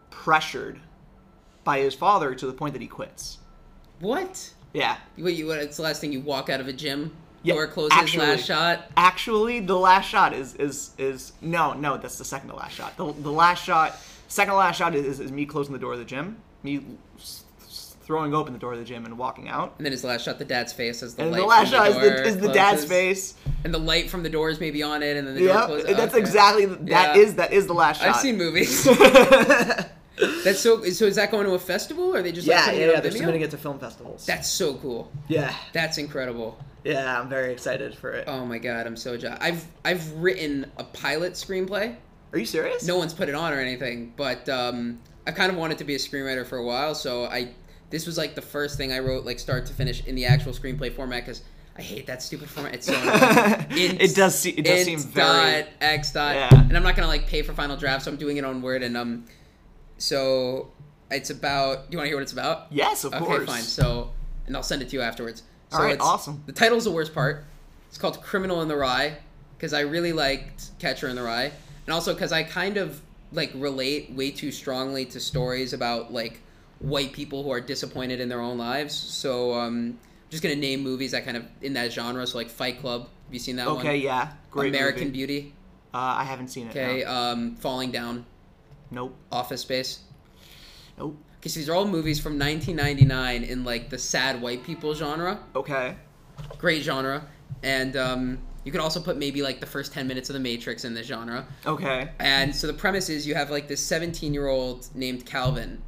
pressured by his father to the point that he quits. What? Yeah. Wait, you, what, it's the last thing you walk out of a gym? Yeah, Door closes, actually- last shot? Actually, the last shot is is is no no that's the second to last shot. The, the last shot, second to last shot is, is me closing the door of the gym, me throwing open the door of the gym and walking out. And then his last shot, the dad's face as the light. And light the last shot is door the, is the dad's face. And the light from the door is maybe on it, and then the door Yep, closes. that's Okay. exactly that Yeah. is that is the last shot. I've seen movies. That's so. So is that going to a festival, or are they just like, yeah, putting yeah, yeah. They're submitting it to film festivals. That's so cool. yeah, That's incredible. yeah. I'm very excited for it. Oh my god, I'm so jazzed. I've I've written a pilot screenplay. Are you serious? No one's put it on or anything, but um, I kind of wanted to be a screenwriter for a while, so I this was like the first thing I wrote, like start to finish, in the actual screenplay format because I hate that stupid format. It's so annoying. It does. Se- it does seem very. dot x dot, Yeah. and I'm not gonna like pay for final draft, so I'm doing it on Word, and um, so it's about. Do you want to hear what it's about? Yes, of okay, course. Okay, fine. So, and I'll send it to you afterwards. So All right, it's- awesome. The title's the worst part. It's called Criminal in the Rye because I really liked Catcher in the Rye, and also because I kind of like relate way too strongly to stories about like white people who are disappointed in their own lives. So um, I'm just gonna name movies that kind of in that genre. So like Fight Club. Have you seen that one? Okay, yeah, great. American movie. Beauty. Uh, I haven't seen it. Okay. no. Um, Falling Down. Nope. Office Space. Nope. Okay, so these are all movies from 1999 in like the sad white people genre. Okay. Great genre, and um, you could also put maybe like the first 10 minutes of The Matrix in this genre. Okay. And so the premise is you have like this 17 year old named Calvin,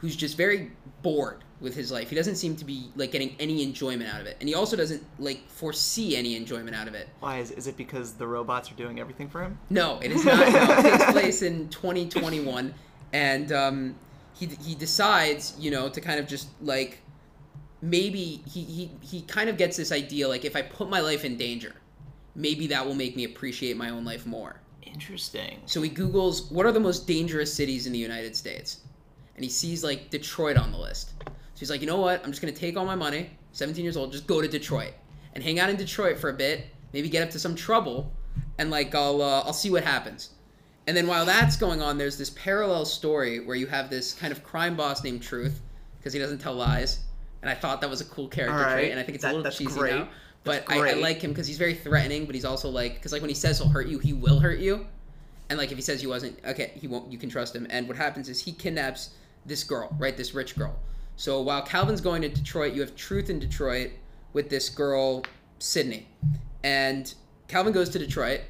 who's just very bored with his life. He doesn't seem to be like getting any enjoyment out of it, and he also doesn't like foresee any enjoyment out of it. Why is, is it because the robots are doing everything for him? No, it is not. No, it takes place in 2021, and um, he he decides, you know, to kind of just like maybe he he he kind of gets this idea like if I put my life in danger, maybe that will make me appreciate my own life more. Interesting. So he Google's what are the most dangerous cities in the United States, and he sees like Detroit on the list. So he's like, you know what? I'm just gonna take all my money. 17 years old, just go to Detroit and hang out in Detroit for a bit. Maybe get up to some trouble, and like I'll uh, I'll see what happens. And then while that's going on, there's this parallel story where you have this kind of crime boss named Truth, because he doesn't tell lies. And I thought that was a cool character right. trait, and I think it's That- a little cheesy great. now. But I, I like him because he's very threatening, but he's also like, because like when he says he'll hurt you, he will hurt you. And like if he says he wasn't, okay, he won't. You can trust him. And what happens is he kidnaps this girl, right? This rich girl. So while Calvin's going to Detroit, you have Truth in Detroit with this girl, Sydney, and Calvin goes to Detroit,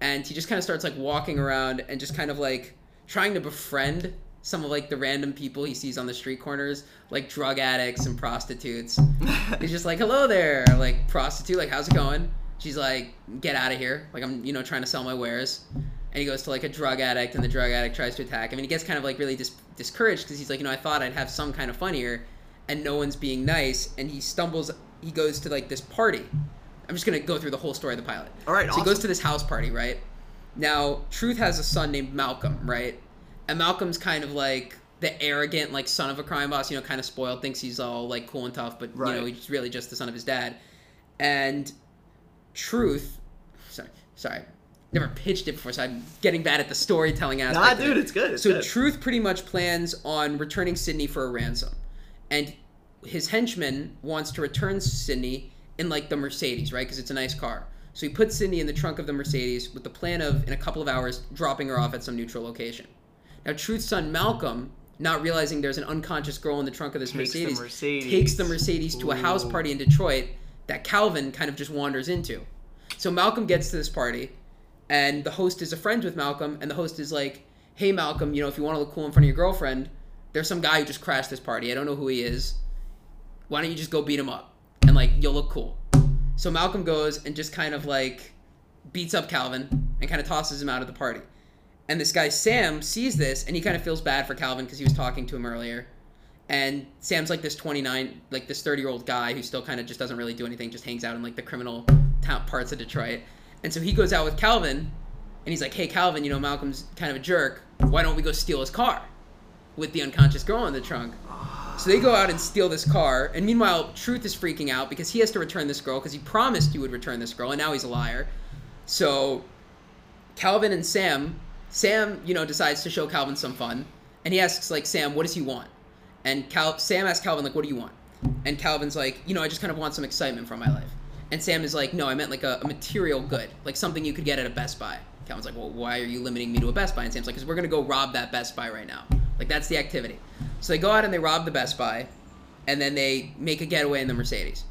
and he just kind of starts like walking around and just kind of like trying to befriend some of like the random people he sees on the street corners, like drug addicts and prostitutes. He's just like, "Hello there, like prostitute, like how's it going?" She's like, "Get out of here!" Like I'm, you know, trying to sell my wares. And he goes to like a drug addict, and the drug addict tries to attack him, and he gets kind of like really dis- discouraged because he's like, you know, I thought I'd have some kind of fun here, and no one's being nice, and he stumbles. He goes to like this party. I'm just gonna go through the whole story of the pilot. All right, So he goes to this house party, right? Now, Truth has a son named Malcolm, right? And Malcolm's kind of like the arrogant, like son of a crime boss, you know, kind of spoiled, thinks he's all like cool and tough, but you know, he's really just the son of his dad. And Truth, sorry, sorry, never pitched it before, so I'm getting bad at the storytelling aspect. Nah, dude, it. it's good. It's so good. Truth pretty much plans on returning Sydney for a ransom, and his henchman wants to return Sydney in like the Mercedes, right? Because it's a nice car. So he puts Sydney in the trunk of the Mercedes with the plan of, in a couple of hours, dropping her off at some neutral location. Now, Truth's son Malcolm, not realizing there's an unconscious girl in the trunk of this Takes Mercedes, Mercedes. takes the Mercedes to a house party in Detroit that Calvin kind of just wanders into. So Malcolm gets to this party, and the host is a friend with Malcolm, and the host is like, "Hey Malcolm, you know, if you want to look cool in front of your girlfriend, there's some guy who just crashed this party. I don't know who he is. Why don't you just go beat him up, and like you'll look cool." So Malcolm goes and just kind of like beats up Calvin and kind of tosses him out of the party. And this guy Sam sees this and he kind of feels bad for Calvin because he was talking to him earlier. And Sam's like this 29, like this 30 year old guy who still kind of just doesn't really do anything, just hangs out in like the criminal parts of Detroit. And so he goes out with Calvin and he's like, hey, Calvin, you know, Malcolm's kind of a jerk. Why don't we go steal his car with the unconscious girl in the trunk? So they go out and steal this car. And meanwhile, Truth is freaking out because he has to return this girl because he promised he would return this girl and now he's a liar. So Calvin and Sam, Sam, you know, decides to show Calvin some fun, and he asks like Sam, what does he want? And Cal- Sam asks Calvin like, what do you want? And Calvin's like, you know, I just kind of want some excitement from my life. And Sam is like, no, I meant like a, a material good, like something you could get at a Best Buy. Calvin's like, well, why are you limiting me to a Best Buy? And Sam's like, because we're gonna go rob that Best Buy right now. Like that's the activity. So they go out and they rob the Best Buy, and then they make a getaway in the Mercedes.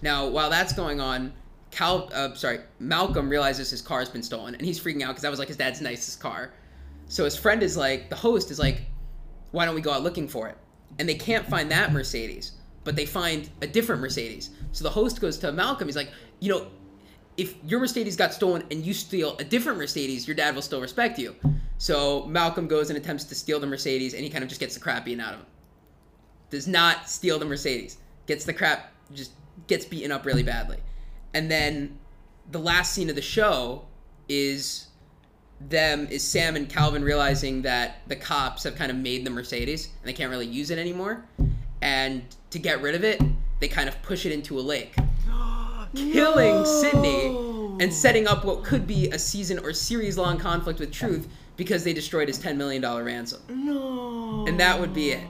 Now, while that's going on, Cal, uh, sorry, Malcolm realizes his car's been stolen, and he's freaking out because that was like his dad's nicest car. So his friend is like, the host is like, why don't we go out looking for it? And they can't find that Mercedes, but they find a different Mercedes. So the host goes to Malcolm. He's like, you know, if your Mercedes got stolen and you steal a different Mercedes, your dad will still respect you. So Malcolm goes and attempts to steal the Mercedes, and he kind of just gets the crap beaten out of him. Does not steal the Mercedes. Gets the crap, just gets beaten up really badly. And then the last scene of the show is them is Sam and Calvin realizing that the cops have kind of made the Mercedes and they can't really use it anymore. And to get rid of it, they kind of push it into a lake, killing Sydney and setting up what could be a season or series long conflict with Truth because they destroyed his $10 million ransom. No. And that would be it.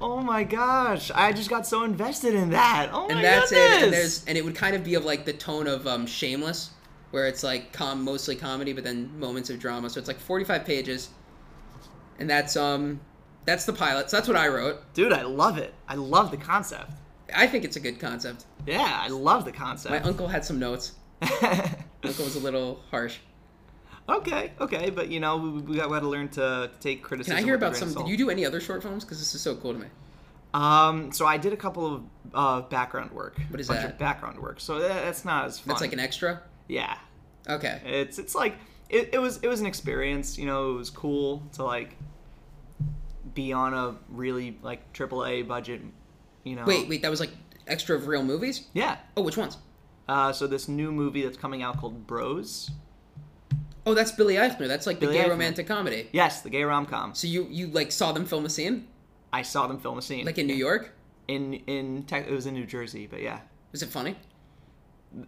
Oh my gosh! I just got so invested in that. Oh my and that's goodness. it. And there's and it would kind of be of like the tone of um, Shameless, where it's like com mostly comedy, but then moments of drama. So it's like 45 pages, and that's um that's the pilot. So that's what I wrote. Dude, I love it. I love the concept. I think it's a good concept. Yeah, I love the concept. My uncle had some notes. Uncle was a little harsh. okay, okay, but you know we, we got, we got to learn to, to take Can criticism. I hear about some? Did you do any other short films? Because this is so cool to me. Um, so I did a couple of uh, background work. What is bunch that? Of background work. So that, that's not as fun. That's like an extra. yeah. Okay. It's it's like it, it was it was an experience. You know, it was cool to like be on a really like AAA budget. You know. Wait, wait. That was like extra of real movies. Yeah. Oh, which ones? Uh, so this new movie that's coming out called Bros. Oh, that's Billy Eichner. That's like the gay Eichner. romantic comedy. Yes, the gay rom com. So you you like saw them film a scene I saw them film a scene. like in New York? in in tech, it was in New Jersey, but yeah. Was it funny?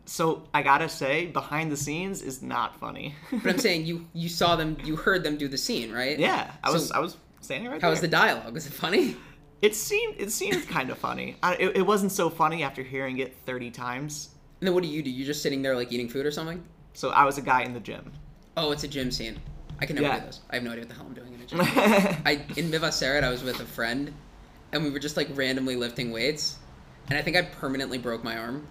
So I gotta say, behind the scenes is not funny. But I'm saying you you saw them, you heard them do the scene, right? yeah, I So was I was standing right How there. was the dialogue? Was it funny? It seemed it seemed kind of funny. I, it, it wasn't so funny after hearing it thirty times. And then what do you do? You just sitting there like eating food or something? So I was a guy in the gym. Oh, it's a gym scene. I can never Yeah. do this. I have no idea what the hell I'm doing in a gym. I in Mevaseret, I was with a friend, and we were just like randomly lifting weights, and I think I permanently broke my arm.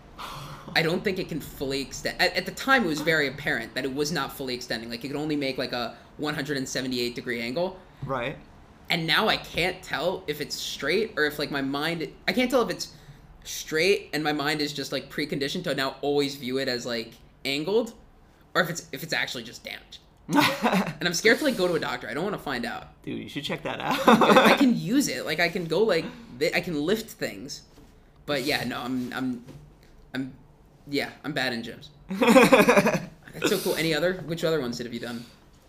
I don't think it can fully extend. At, at the time, it was very apparent that it was not fully extending. Like it could only make like a 178 degree angle, right. And now I can't tell if it's straight or if like my mind. I can't tell if it's straight and my mind is just like preconditioned to now always view it as like angled, or if it's if it's actually just damaged. And I'm scared to like go to a doctor. I don't want to find out. Dude, you should check that out. I can use it. Like I can go like I can lift things. But yeah, no, I'm I'm I'm yeah, I'm bad in gyms. That's so cool. Any other? Which other ones did have you done?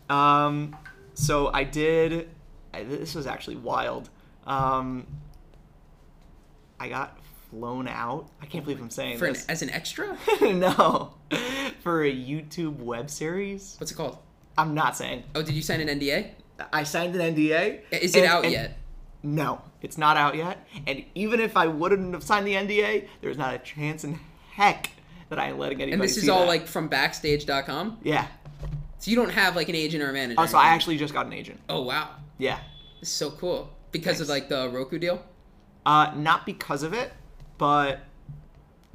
Um, so I did. I- This was actually wild. Um, I got flown out. I can't believe I'm saying For an, this. as an extra? no, for a YouTube web series. What's it called? I'm not saying. Oh, did you sign an NDA? I signed an NDA. Is it and- out and- yet? No, it's not out yet. And even if I wouldn't have signed the NDA, there's not a chance in heck that I am letting anybody. And this is all that. like from backstage.com? yeah. So you don't have like an agent or a manager? Oh, so I actually just got an agent. Oh, wow. Yeah. Is so cool. Because of like the Roku deal? Uh, not because of it, but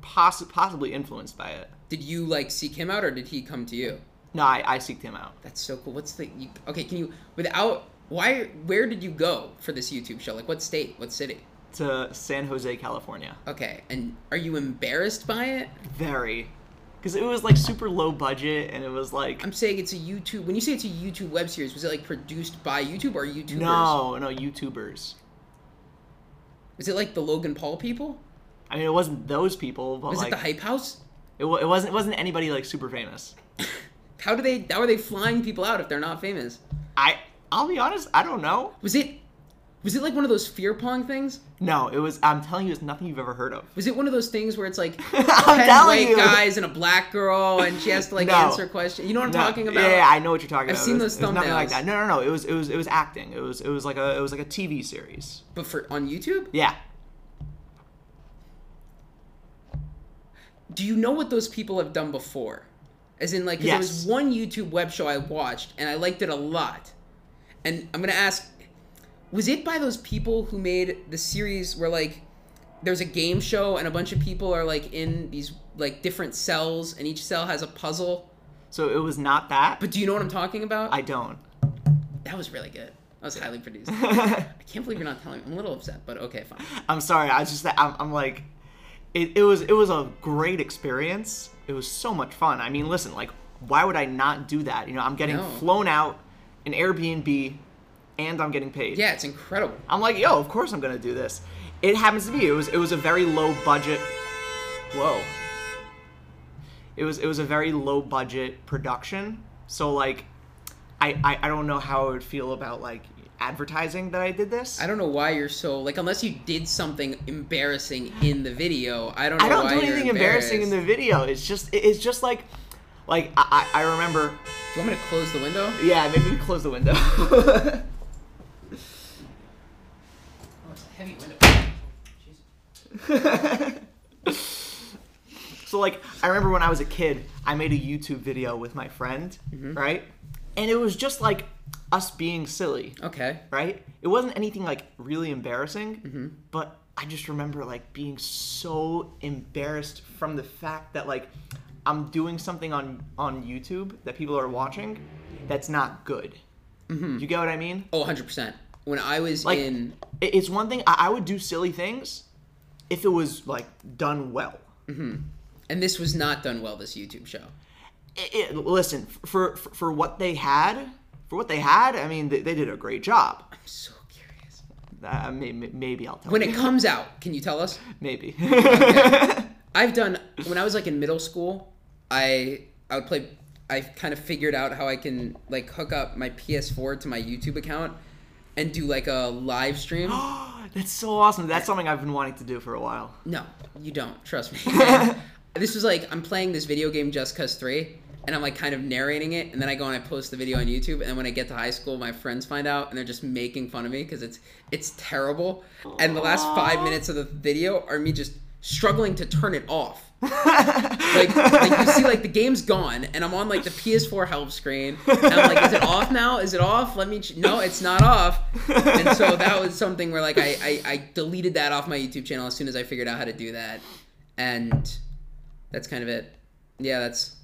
poss- possibly influenced by it. Did you like seek him out or did he come to you? No, I, I seeked him out. That's so cool. What's the you, okay? Can you without why? Where did you go for this YouTube show? Like what state? What city? to San Jose, California. Okay, and are you embarrassed by it? Very. Because it was like super low budget and it was like. I'm saying it's a YouTube. When you say it's a YouTube web series, was it like produced by YouTube or YouTubers? No, no, YouTubers. Is it like the Logan Paul people? I mean, it wasn't those people, but Was like. it the Hype House? it, it wasn't, it wasn't anybody like super famous. How do they? How are they flying people out if they're not famous? I. I'll be honest, I don't know. Was it? Was it like one of those fear pong things? No, it was. I'm telling you, it's nothing you've ever heard of. Was it one of those things where it's like I'm ten telling white you. guys and a black girl, and she has to like No. answer questions? You know what I'm No, talking about? Yeah, yeah, I know what you're talking about. I've seen was- those was nothing like that. No, no, no. It was it was it was acting. It was it was like a it was like a TV series. But for on YouTube, Yeah. do you know what those people have done before? As in, like, 'cause there was one YouTube web show I watched and I liked it a lot. And I'm gonna ask, was it by those people who made the series where like there's a game show and a bunch of people are like in these like different cells and each cell has a puzzle? So it was not that. But do you know what I'm talking about? I don't. that was really good. That was highly produced. I can't believe you're not telling me. I'm a little upset, but okay, fine. I'm sorry. I just I'm, I'm like, it, it was it was a great experience. It was so much fun. I mean, listen, like, why would I not do that? You know, I'm getting No. flown out, an Airbnb, and I'm getting paid. Yeah, it's incredible. I'm like, yo, of course I'm gonna do this. It happens to be. It was it was a very low budget. Whoa. It was it was a very low budget production. So like, I I, I don't know how I would feel about like advertising that I did this. I don't know why you're so like unless you did something embarrassing in the video. I don't know I don't do anything embarrassing in the video. It's just it's just like like I I I remember. Do you want me to close the window? Yeah, maybe close the window. It's a heavy window. So like I remember when I was a kid, I made a YouTube video with my friend, Mm-hmm. right? And it was just like us being silly, Okay. right? It wasn't anything like really embarrassing, Mm-hmm. but I just remember like being so embarrassed from the fact that like I'm doing something on on YouTube that people are watching that's not good. Mm-hmm. You get what I mean? Oh, 100%. When I was Like in it's one thing I, I would do silly things if it was like done well. and this was not done well this YouTube show. it, it- listen for, for for what they had for what they had i mean they, they did a great job I'm so curious. uh, maybe, maybe i'll tell you. When you it comes out, can you tell us? maybe I've done when I was like in middle school, I I would play I kind of figured out how I can like hook up my PS4 to my YouTube account and do like a live stream. that's so awesome that's something i've been wanting to do for a while No, you don't. Trust me. This was like I'm playing this video game Just Cause 3 and I'm like kind of narrating it and then I go and I post the video on YouTube and then when I get to high school my friends find out and they're just making fun of me because it's it's terrible. And the last 5 minutes of the video are me just struggling to turn it off. Like, like you see like the game's gone and I'm on like the PS4 help screen and I'm like is it off now? Is it off? Let me ch-. No, it's not off. And so that was something where like I, I I deleted that off my YouTube channel as soon as I figured out how to do that. And that's kind of it. Yeah, that's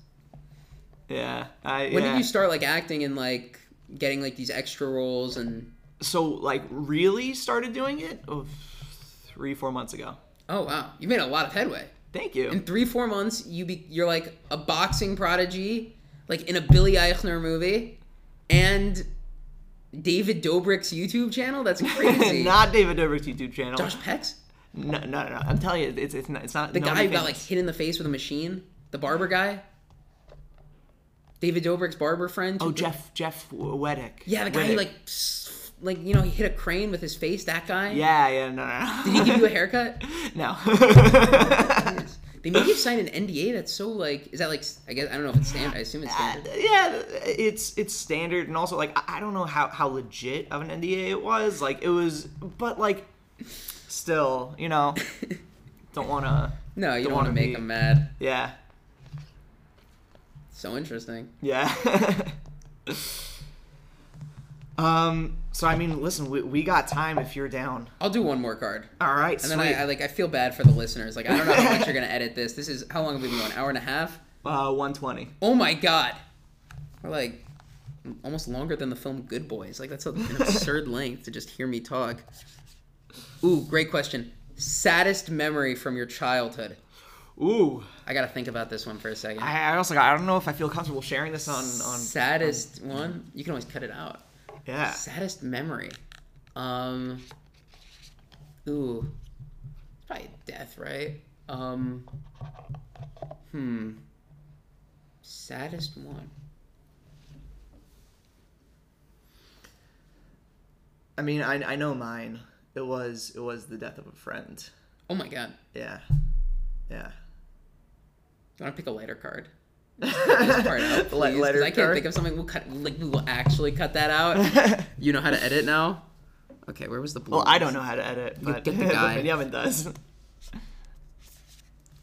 yeah I, When yeah. did you start like acting and like getting like these extra roles and so like really started doing it oh, three four months ago Oh wow, you made a lot of headway. Thank you In 3 4 months you be you're like a boxing prodigy, like in a Billy Eichner movie and David Dobrik's YouTube channel? That's crazy. not david dobrik's youtube channel Josh Peck's? no, no no no i'm telling you it's it's not it's not The guy who got like hit in the face with a machine? The barber guy? David Dobrik's barber friend? oh jeff jeff wittek Yeah, the guy who like like you know, he hit a crane with his face, that guy? yeah yeah no no no Did he give you a haircut? No. They made you sign an NDA. That's so like. Is that like? I guess I don't know if it's standard. I assume it's Uh, standard. yeah, it's it's standard, and also like I I don't know how how legit of an NDA it was. Like it was, but like still, you know, don't want to. No, you Don't don't want to wanna make be- them mad. Yeah, So interesting. yeah. um. So I mean, listen, we, we got time if you're down. I'll do one more card. All right, And sweet. then I, I like I feel bad for the listeners. Like I don't know how much you're gonna edit this. This is how long have we been going? Hour and a half. uh, 120. Oh my god. We're like almost longer than the film Good Boys. Like that's an absurd length to just hear me talk. Ooh, great question. Saddest memory from your childhood. Ooh, I gotta think about this one for a second. I, I also got, I don't know if I feel comfortable sharing this on on. Saddest one. You can always cut it out. Yeah. Saddest memory. Um. Ooh. Probably death, right? Um. Hmm. Saddest one. I mean, I I know mine. It was it was the death of a friend. Oh my god. Yeah. Yeah. Do you want to pick a lighter card? This part out, please, 'cause I can't card? think of something. We'll cut. Like we will actually cut that out. you know how to edit now. Okay, where was the blue? Well, I don't know how to edit, but get the guy. Benjamin does.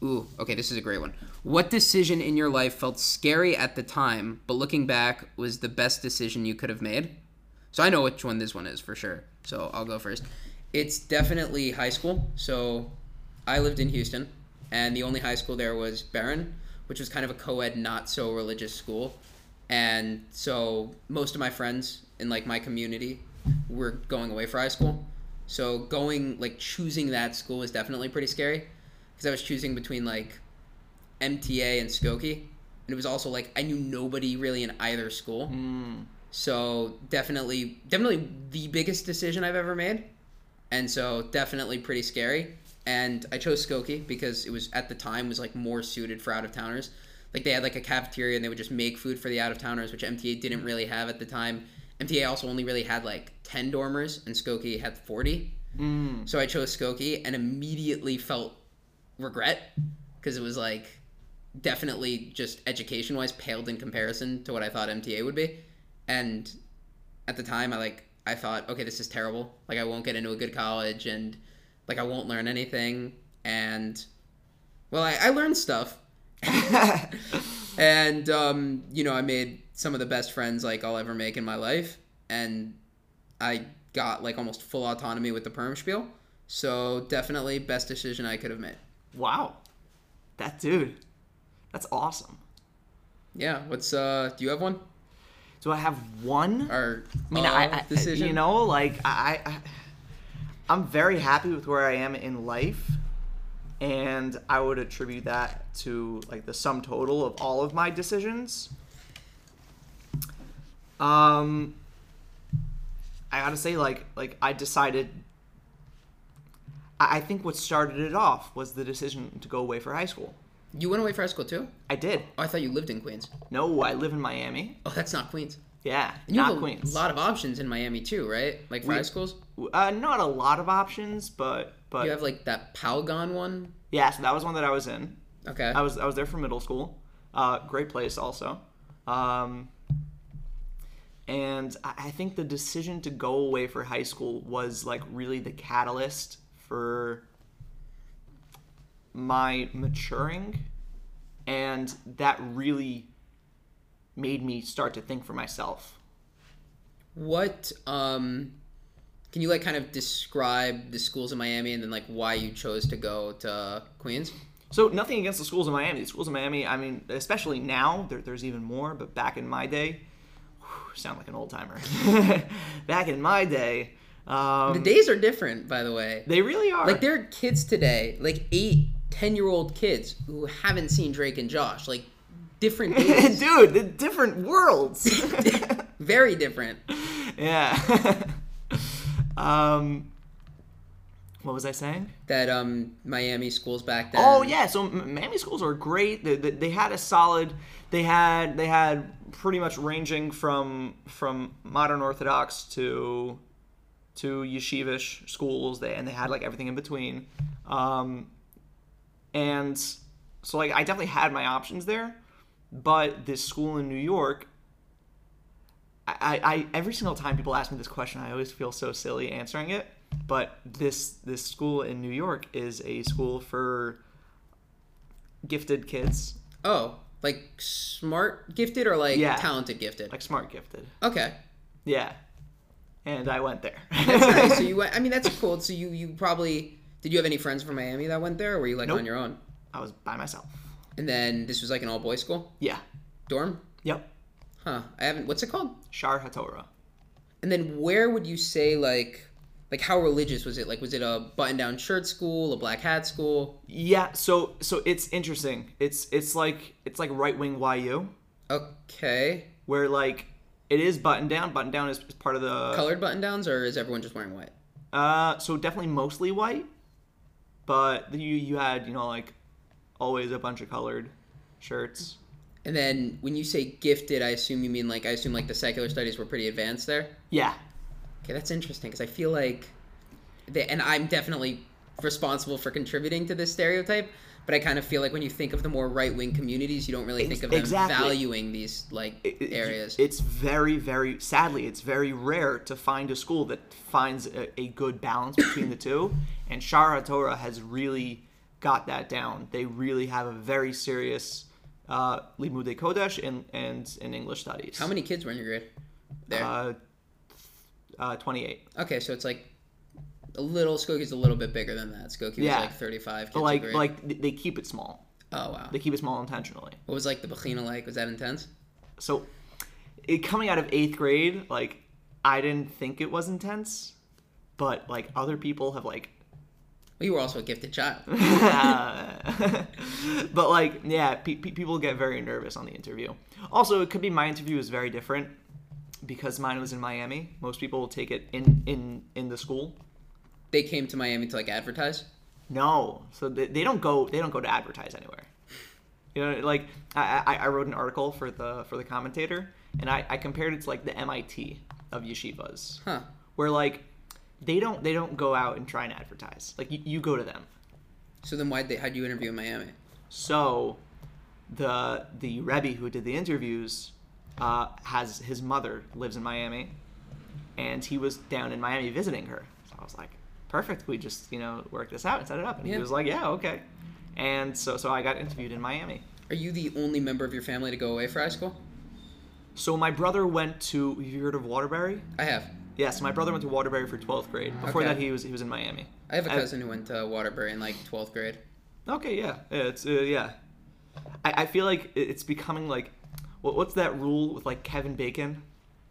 Ooh, okay, this is a great one. What decision in your life felt scary at the time, but looking back was the best decision you could have made? So I know which one this one is for sure. So I'll go first. It's definitely high school. So I lived in Houston, and the only high school there was Beren, which was kind of a co-ed, not so religious school. And so most of my friends in like my community were going away for high school. So going like choosing that school was definitely pretty scary because I was choosing between like MTA and Skokie, and it was also like I knew nobody really in either school. Hmm. So definitely, definitely the biggest decision I've ever made, and so definitely pretty scary. And I chose Skokie because it was at the time was like more suited for out of towners. Like they had like a cafeteria and they would just make food for the out of towners, which MTA didn't mm-hmm. really have at the time. MTA also only really had like ten dormers, and Skokie had forty. Mm. So I chose Skokie and immediately felt regret because it was like definitely just education wise paled in comparison to what I thought MTA would be. And at the time I like I thought, okay, this is terrible. Like I won't get into a good college and like I won't learn anything and well I, I learned stuff. and um, you know, I made some of the best friends like I'll ever make in my life and I got like almost full autonomy with the perm spiel. So definitely best decision I could have made. Wow, that dude, that's awesome. Yeah. What's uh? Do you have one? Do I have one? Or I mean, uh, I, I decision. you know, like I, I, I'm very happy with where I am in life, and I would attribute that to like the sum total of all of my decisions. Um, I gotta say, like, like I decided. I I think what started it off was the decision to go away for high school. You went away for high school too? I did. Oh, I thought you lived in Queens. No, I live in Miami. Oh, that's not Queens. Yeah, And you not have a Queens. lot of options in Miami too, right? Like for We- high schools, Uh, not a lot of options, but but you have like that Palgon one. yeah. So that was one that I was in. Okay. I was I was there for middle school. Uh, great place also. Um, and I, I think the decision to go away for high school was like really the catalyst for my maturing, and that really made me start to think for myself. What um, can you like kind of describe the schools in Miami and then like why you chose to go to Queens? So nothing against the schools in Miami. The schools in Miami, I mean, especially now, there, there's even more. But back in my day, whew, sound like an old timer. back in my day, um, The days are different, by the way. they really are. Like there are kids today, like eight, ten year old kids who haven't seen Drake and Josh. Like different dude, the different worlds. very different. yeah. um, what was I saying? That um Miami schools back then. Oh yeah, so Miami schools are great. They, they, they had a solid. They had they had pretty much ranging from from modern Orthodox to to yeshivish schools. They and they had like everything in between. Um, and so like I definitely had my options there, but this school in New York. I, I, every single time people ask me this question, I always feel so silly answering it. But this this school in New York is a school for gifted kids, Oh, like smart gifted or like Yeah. talented gifted? like smart gifted. okay. Yeah, and I went there. That's nice. So you went. I mean, that's cool. So you you probably did you have any friends from Miami that went there, or were you like Nope. on your own? I was by myself. And then this was like an all boys school Yeah. dorm. Yep. Huh. I haven't. What's it called? Shaar Hatorah. And then where would you say like like how religious was it? Like was it a button down shirt school, a black hat school? Yeah. So so it's interesting. It's it's like it's like right wing YU Okay. where like it is button down. Button down is, part of the Colored button downs, or is everyone just wearing white? Uh, so definitely mostly white, but you you had you know like always a bunch of colored shirts. And then when you say gifted, I assume you mean like I assume like the secular studies were pretty advanced there. Yeah. Okay, that's interesting because I feel like, they, and I'm definitely responsible for contributing to this stereotype. But I kind of feel like when you think of the more right wing communities, you don't really think of them exactly. valuing these like It- areas. It's very, very sadly, it's very rare to find a school that finds a, a good balance between the two. And Shaar Hatorah has really got that down. They really have a very serious uh, Limudei Kodesh and, and in English studies. How many kids were in your grade? There. Uh, uh, 28. okay, so it's like a little. Skokie's a little bit bigger than that. Skokie Yeah. was like 35 kids. But like, like they keep it small. oh wow. They keep it small intentionally. What was like the Bechina like? Was that intense? so it coming out of eighth grade like i didn't think it was intense but like other people have like Well, you were also a gifted child. but like yeah pe- pe- people get very nervous on the interview also it could be my interview is very different because mine was in miami most people will take it in in in the school they came to Miami to like advertise. no so they, they don't go they don't go to advertise anywhere you know like I, I i wrote an article for the for the commentator and i i compared it to like the mit of yeshivas Huh. where like they don't they don't go out and try and advertise like you, you go to them So then why they how'd you interview in Miami? so the the rebbe who did the interviews uh, has his mother lives in miami and he was down in miami visiting her so i was like perfect we just you know work this out and set it up and Yeah. he was like yeah okay and so so i got interviewed in miami Are you the only member of your family to go away for high school? so my brother went to have you heard of waterbury I have. Yes my brother went to waterbury for 12th grade before Okay. that he was he was in miami I have a I- cousin who went to Waterbury in like 12th grade. Okay, yeah, yeah it's uh, yeah. I, I feel like it- it's becoming like, what, what's that rule with like Kevin Bacon,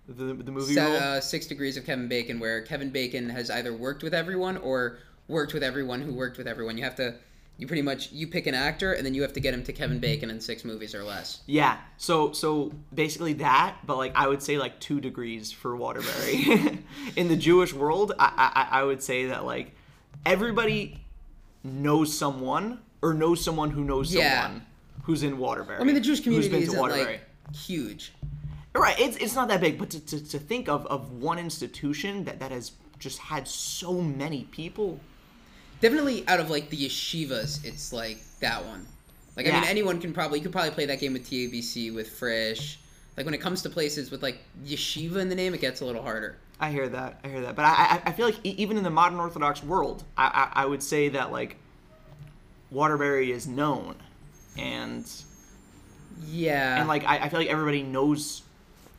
the the movie Se- rule? uh, six degrees of Kevin Bacon, where Kevin Bacon has either worked with everyone or worked with everyone who worked with everyone. You have to, you pretty much, you pick an actor and then you have to get him to Kevin mm-hmm. Bacon in six movies or less. Yeah, so so basically that, but like I would say like two degrees for Waterbury. In the Jewish world, I, I I would say that like everybody knows someone or knows someone who knows Yeah. someone who's in Waterbury. I mean, the Jewish community isn't like huge. Right, it's, it's not that big, but to, to, to think of, of one institution that, that has just had so many people. Definitely out of like the yeshivas, it's like that one. Like I mean, anyone can probably you could probably play that game with TABC with Frisch. Like when it comes to places with like yeshiva in the name, it gets a little harder. I hear that, I hear that. But I, I, feel like even in the modern Orthodox world, I, I, I would say that like Waterbury is known, and Yeah. and like I, I feel like everybody knows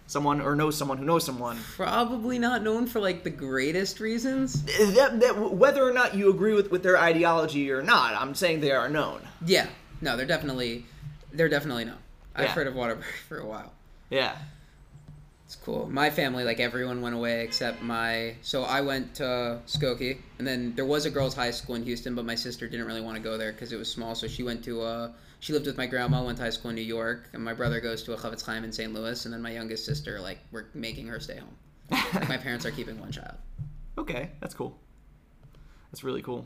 someone or knows someone who knows someone. probably not known for like the greatest reasons. That, that, whether or not you agree with, with their ideology or not, I'm saying they are known. Yeah. No, they're definitely they're definitely known. I've Yeah. heard of Waterbury for a while. Yeah. It's cool. My family, like everyone, went away except my. So I went to Skokie, and then there was a girls' high school in Houston, but my sister didn't really want to go there because it was small. So she went to. Uh, she lived with my grandma, went to high school in New York, and my brother goes to a Chavetz Chaim in St. Louis, and then my youngest sister, like, we're making her stay home. Like, my parents are keeping one child. okay, that's cool. That's really cool.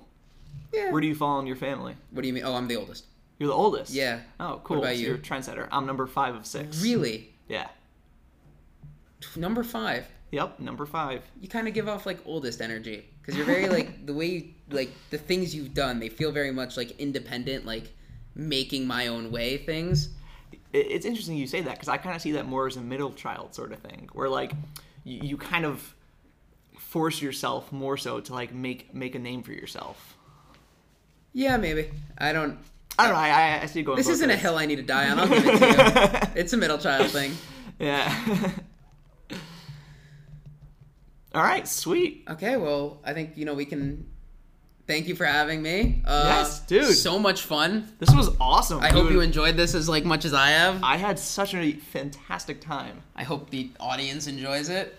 Yeah. Where do you fall in your family? What do you mean? Oh, I'm the oldest. You're the oldest. Yeah. Oh, cool. What about so you? You're a trendsetter. I'm number five of six. Really? Yeah. Number five. Yep, number five. you kind of give off like oldest energy because you're very like the way you, like the things you've done they feel very much like independent like making my own way things It's interesting you say that because I kind of see that more as a middle child sort of thing, where like you, you kind of force yourself more so to like make make a name for yourself. yeah maybe i don't I don't know. I, I- see you going. this isn't a ways. hill i need to die on i'll give it to you it's a middle child thing Yeah. All right, sweet. okay well i think you know we can thank you for having me uh, Yes, dude. so much fun This was awesome. i hope you enjoyed this as like much as i have I had such a fantastic time. i hope the audience enjoys it